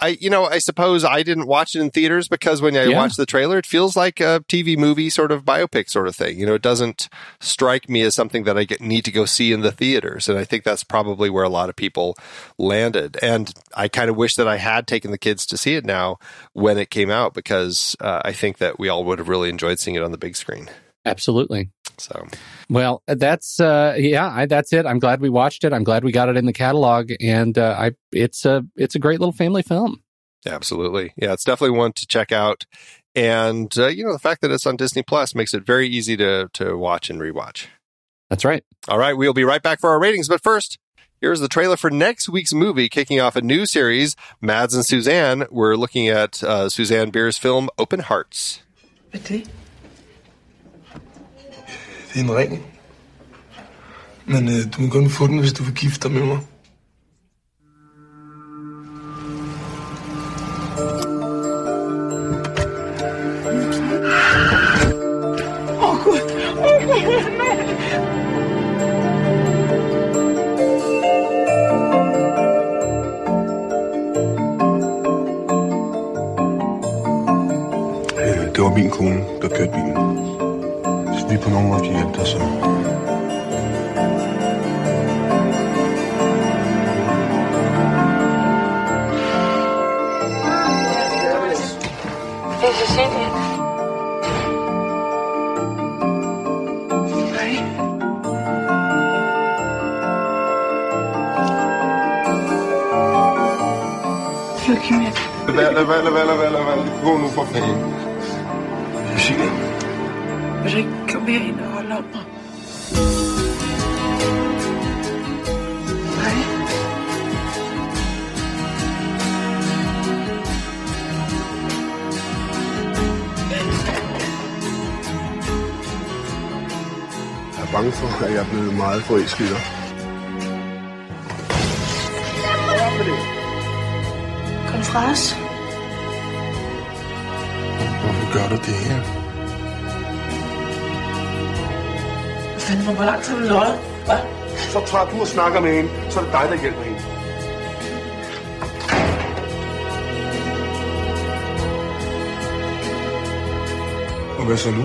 Speaker 2: I you know, I suppose I didn't watch it in theaters because when I
Speaker 1: Yeah.
Speaker 2: watch the trailer, it feels like a TV movie sort of biopic sort of thing. You know, it doesn't strike me as something that I get, need to go see in the theaters, and I think that's probably where a lot of people landed. And I kind of wish that I had taken the kids to see it now when it came out because uh, I think that we all would have really enjoyed seeing it on the big screen.
Speaker 1: Absolutely.
Speaker 2: So
Speaker 1: Well, that's uh yeah, I, that's it. I'm glad we watched it. I'm glad we got it in the catalog and uh, I it's a it's a great little family film.
Speaker 2: Absolutely. Yeah, it's definitely one to check out. And uh, you know, the fact that it's on Disney Plus makes it very easy to to watch and rewatch.
Speaker 1: That's right.
Speaker 2: All right, we'll be right back for our ratings, but first, here's the trailer for next week's movie kicking off a new series, Mads and Susanne. We're looking at uh, Susanne Bier's film Open Hearts.
Speaker 8: Hvad en ring. Men øh, du må kun få den, hvis du vil gifte dig med mig. Øh, Det var min kone, der kørte bilen.
Speaker 9: people
Speaker 8: not
Speaker 9: working, it
Speaker 8: doesn't. Deze zin in. Nee. Je met. Wel, wel, wel, wel, wel, wel. Gewoon op
Speaker 9: Is het je? mere end at holde om mig. Hej.
Speaker 8: Bange for, at jeg er blevet meget forelsket.
Speaker 9: Kom fra os.
Speaker 8: Hvorfor gør du det her?
Speaker 9: Fanden, hvor langt har du løjet? Hvad?
Speaker 8: Så tager du og snakker med hende, så er det dig, der hjælper hende. Og hvad så nu?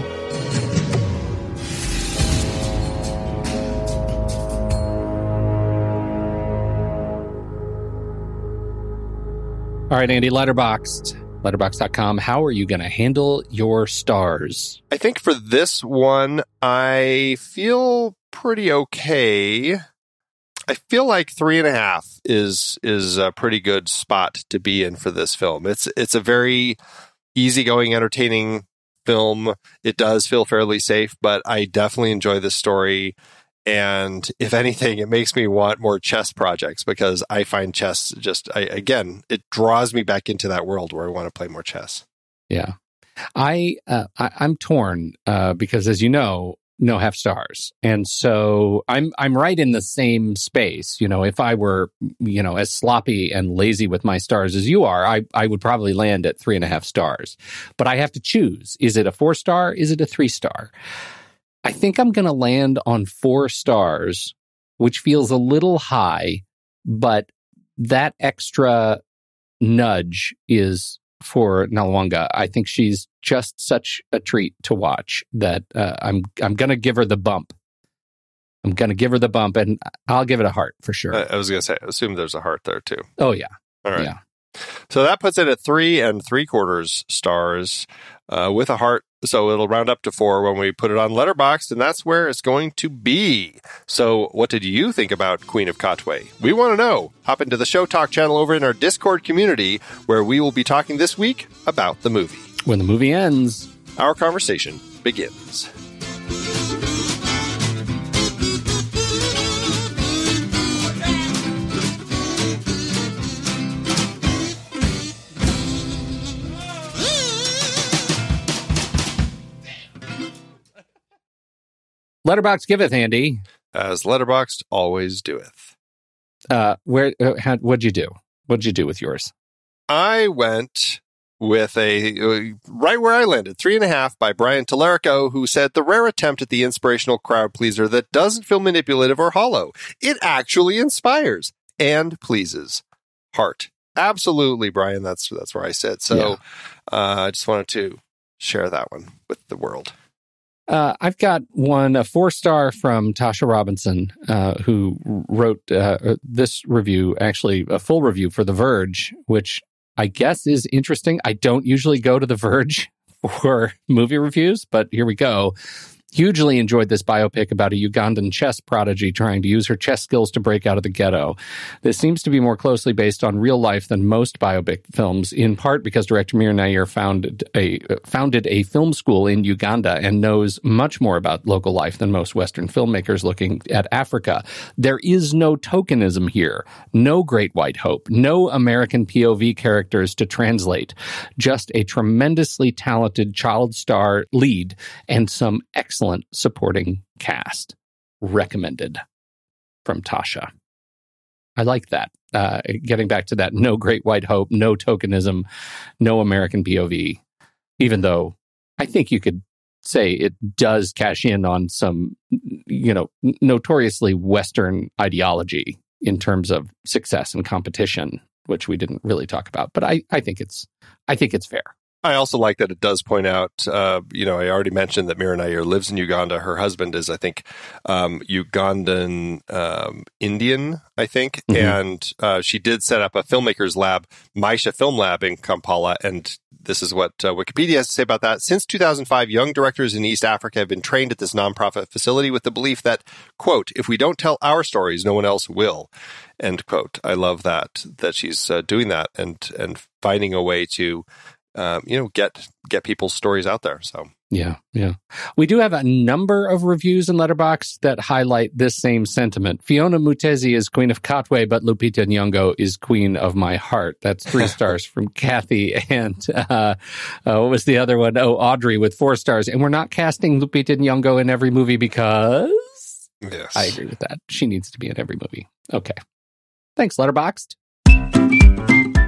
Speaker 1: All right, Andy, letterboxed. Letterboxd.com. How are you going to handle your stars?
Speaker 2: I think for this one, I feel pretty okay. I feel like three and a half is is a pretty good spot to be in for this film. It's it's a very easygoing, entertaining film. It does feel fairly safe, but I definitely enjoy this story. And if anything, it makes me want more chess projects because I find chess just, I, again, it draws me back into that world where I want to play more chess.
Speaker 1: Yeah. I, uh, I I'm torn uh, because, as you know, no half stars, and so I'm I'm right in the same space. You know, if I were you know as sloppy and lazy with my stars as you are, I I would probably land at three and a half stars. But I have to choose: is it a four star? Is it a three star? I think I'm going to land on four stars, which feels a little high, but that extra nudge is for Nalwanga. I think she's just such a treat to watch that uh, I'm I'm gonna give her the bump. I'm gonna give her the bump, and I'll give it a heart for sure.
Speaker 2: I, I was going to say, assume there's a heart there too.
Speaker 1: oh yeah,
Speaker 2: All right.
Speaker 1: yeah.
Speaker 2: So that puts it at three and three quarters stars uh, with a heart. So it'll round up to four when we put it on Letterboxd, and that's where it's going to be. So, what did you think about Queen of Katwe? We want to know. Hop into the Show Talk channel over in our Discord community, where we will be talking this week about the movie.
Speaker 1: When the movie ends,
Speaker 2: Our conversation begins.
Speaker 1: Letterboxd giveth Andy.
Speaker 2: As Letterboxd always doeth.
Speaker 1: Uh, where? Uh, how, what'd you do? What'd you do with yours?
Speaker 2: I went with a uh, right where I landed, three and a half by Brian Tallarico, who said the rare attempt at the inspirational crowd pleaser that doesn't feel manipulative or hollow. It actually inspires and pleases. Heart. Absolutely, Brian. That's that's where I said. So
Speaker 1: Yeah.
Speaker 2: uh, I just wanted to share that one with the world.
Speaker 1: Uh, I've got one, a four star from Tasha Robinson, uh, who wrote uh, this review, actually a full review for The Verge, which I guess is interesting. I don't usually go to The Verge for movie reviews, but here we go. Hugely enjoyed this biopic about a Ugandan chess prodigy trying to use her chess skills to break out of the ghetto. This seems to be more closely based on real life than most biopic films, in part because director Mira Nair founded a founded a film school in Uganda and knows much more about local life than most Western filmmakers looking at Africa. There is no tokenism here, no great white hope, no American POV characters to translate, just a tremendously talented child star lead and some excellent supporting cast. Recommended from Tasha. I like that. Uh, getting back to that, no great white hope, no tokenism, no American POV, even though I think you could say it does cash in on some, you know, notoriously Western ideology in terms of success and competition, which we didn't really talk about. But I, I think it's, I think it's fair.
Speaker 2: I also like that it does point out, uh, you know, I already mentioned that Mira Nair lives in Uganda. Her husband is, I think, um, Ugandan um, Indian, I think.
Speaker 1: Mhm.
Speaker 2: And uh, she did set up a filmmakers lab, Maisha Film Lab in Kampala. And this is what uh, Wikipedia has to say about that. Since 2005, young directors in East Africa have been trained at this nonprofit facility with the belief that, quote, if we don't tell our stories, no one else will, end quote. I love that, that she's uh, doing that and, and finding a way to um, you know, get get people's stories out there. So
Speaker 1: Yeah, yeah. We do have a number of reviews in Letterboxd that highlight this same sentiment. Phiona Mutesi is Queen of Katwe, but Lupita Nyong'o is Queen of My Heart. That's three stars from Kathy. And uh, uh, what was the other one? Oh, Audrey with four stars. And we're not casting Lupita Nyong'o in every movie because
Speaker 2: yes,
Speaker 1: I agree with that. She needs to be in every movie. Okay. Thanks, Letterboxd.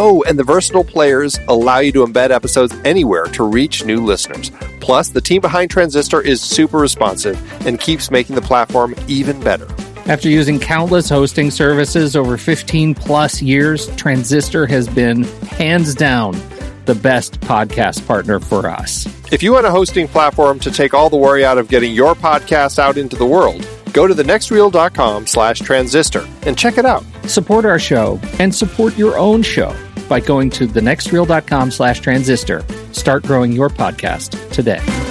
Speaker 2: Oh, and the versatile players allow you to embed episodes anywhere to reach new listeners. Plus, the team behind Transistor is super responsive and keeps making the platform even better.
Speaker 1: After using countless hosting services over 15 plus years, Transistor has been hands down the best podcast partner for us.
Speaker 2: If you want a hosting platform to take all the worry out of getting your podcast out into the world, go to thenextreel.com slash transistor and check it out.
Speaker 1: Support our show and support your own show by going to thenextreel.com slash transistor. Start growing your podcast today.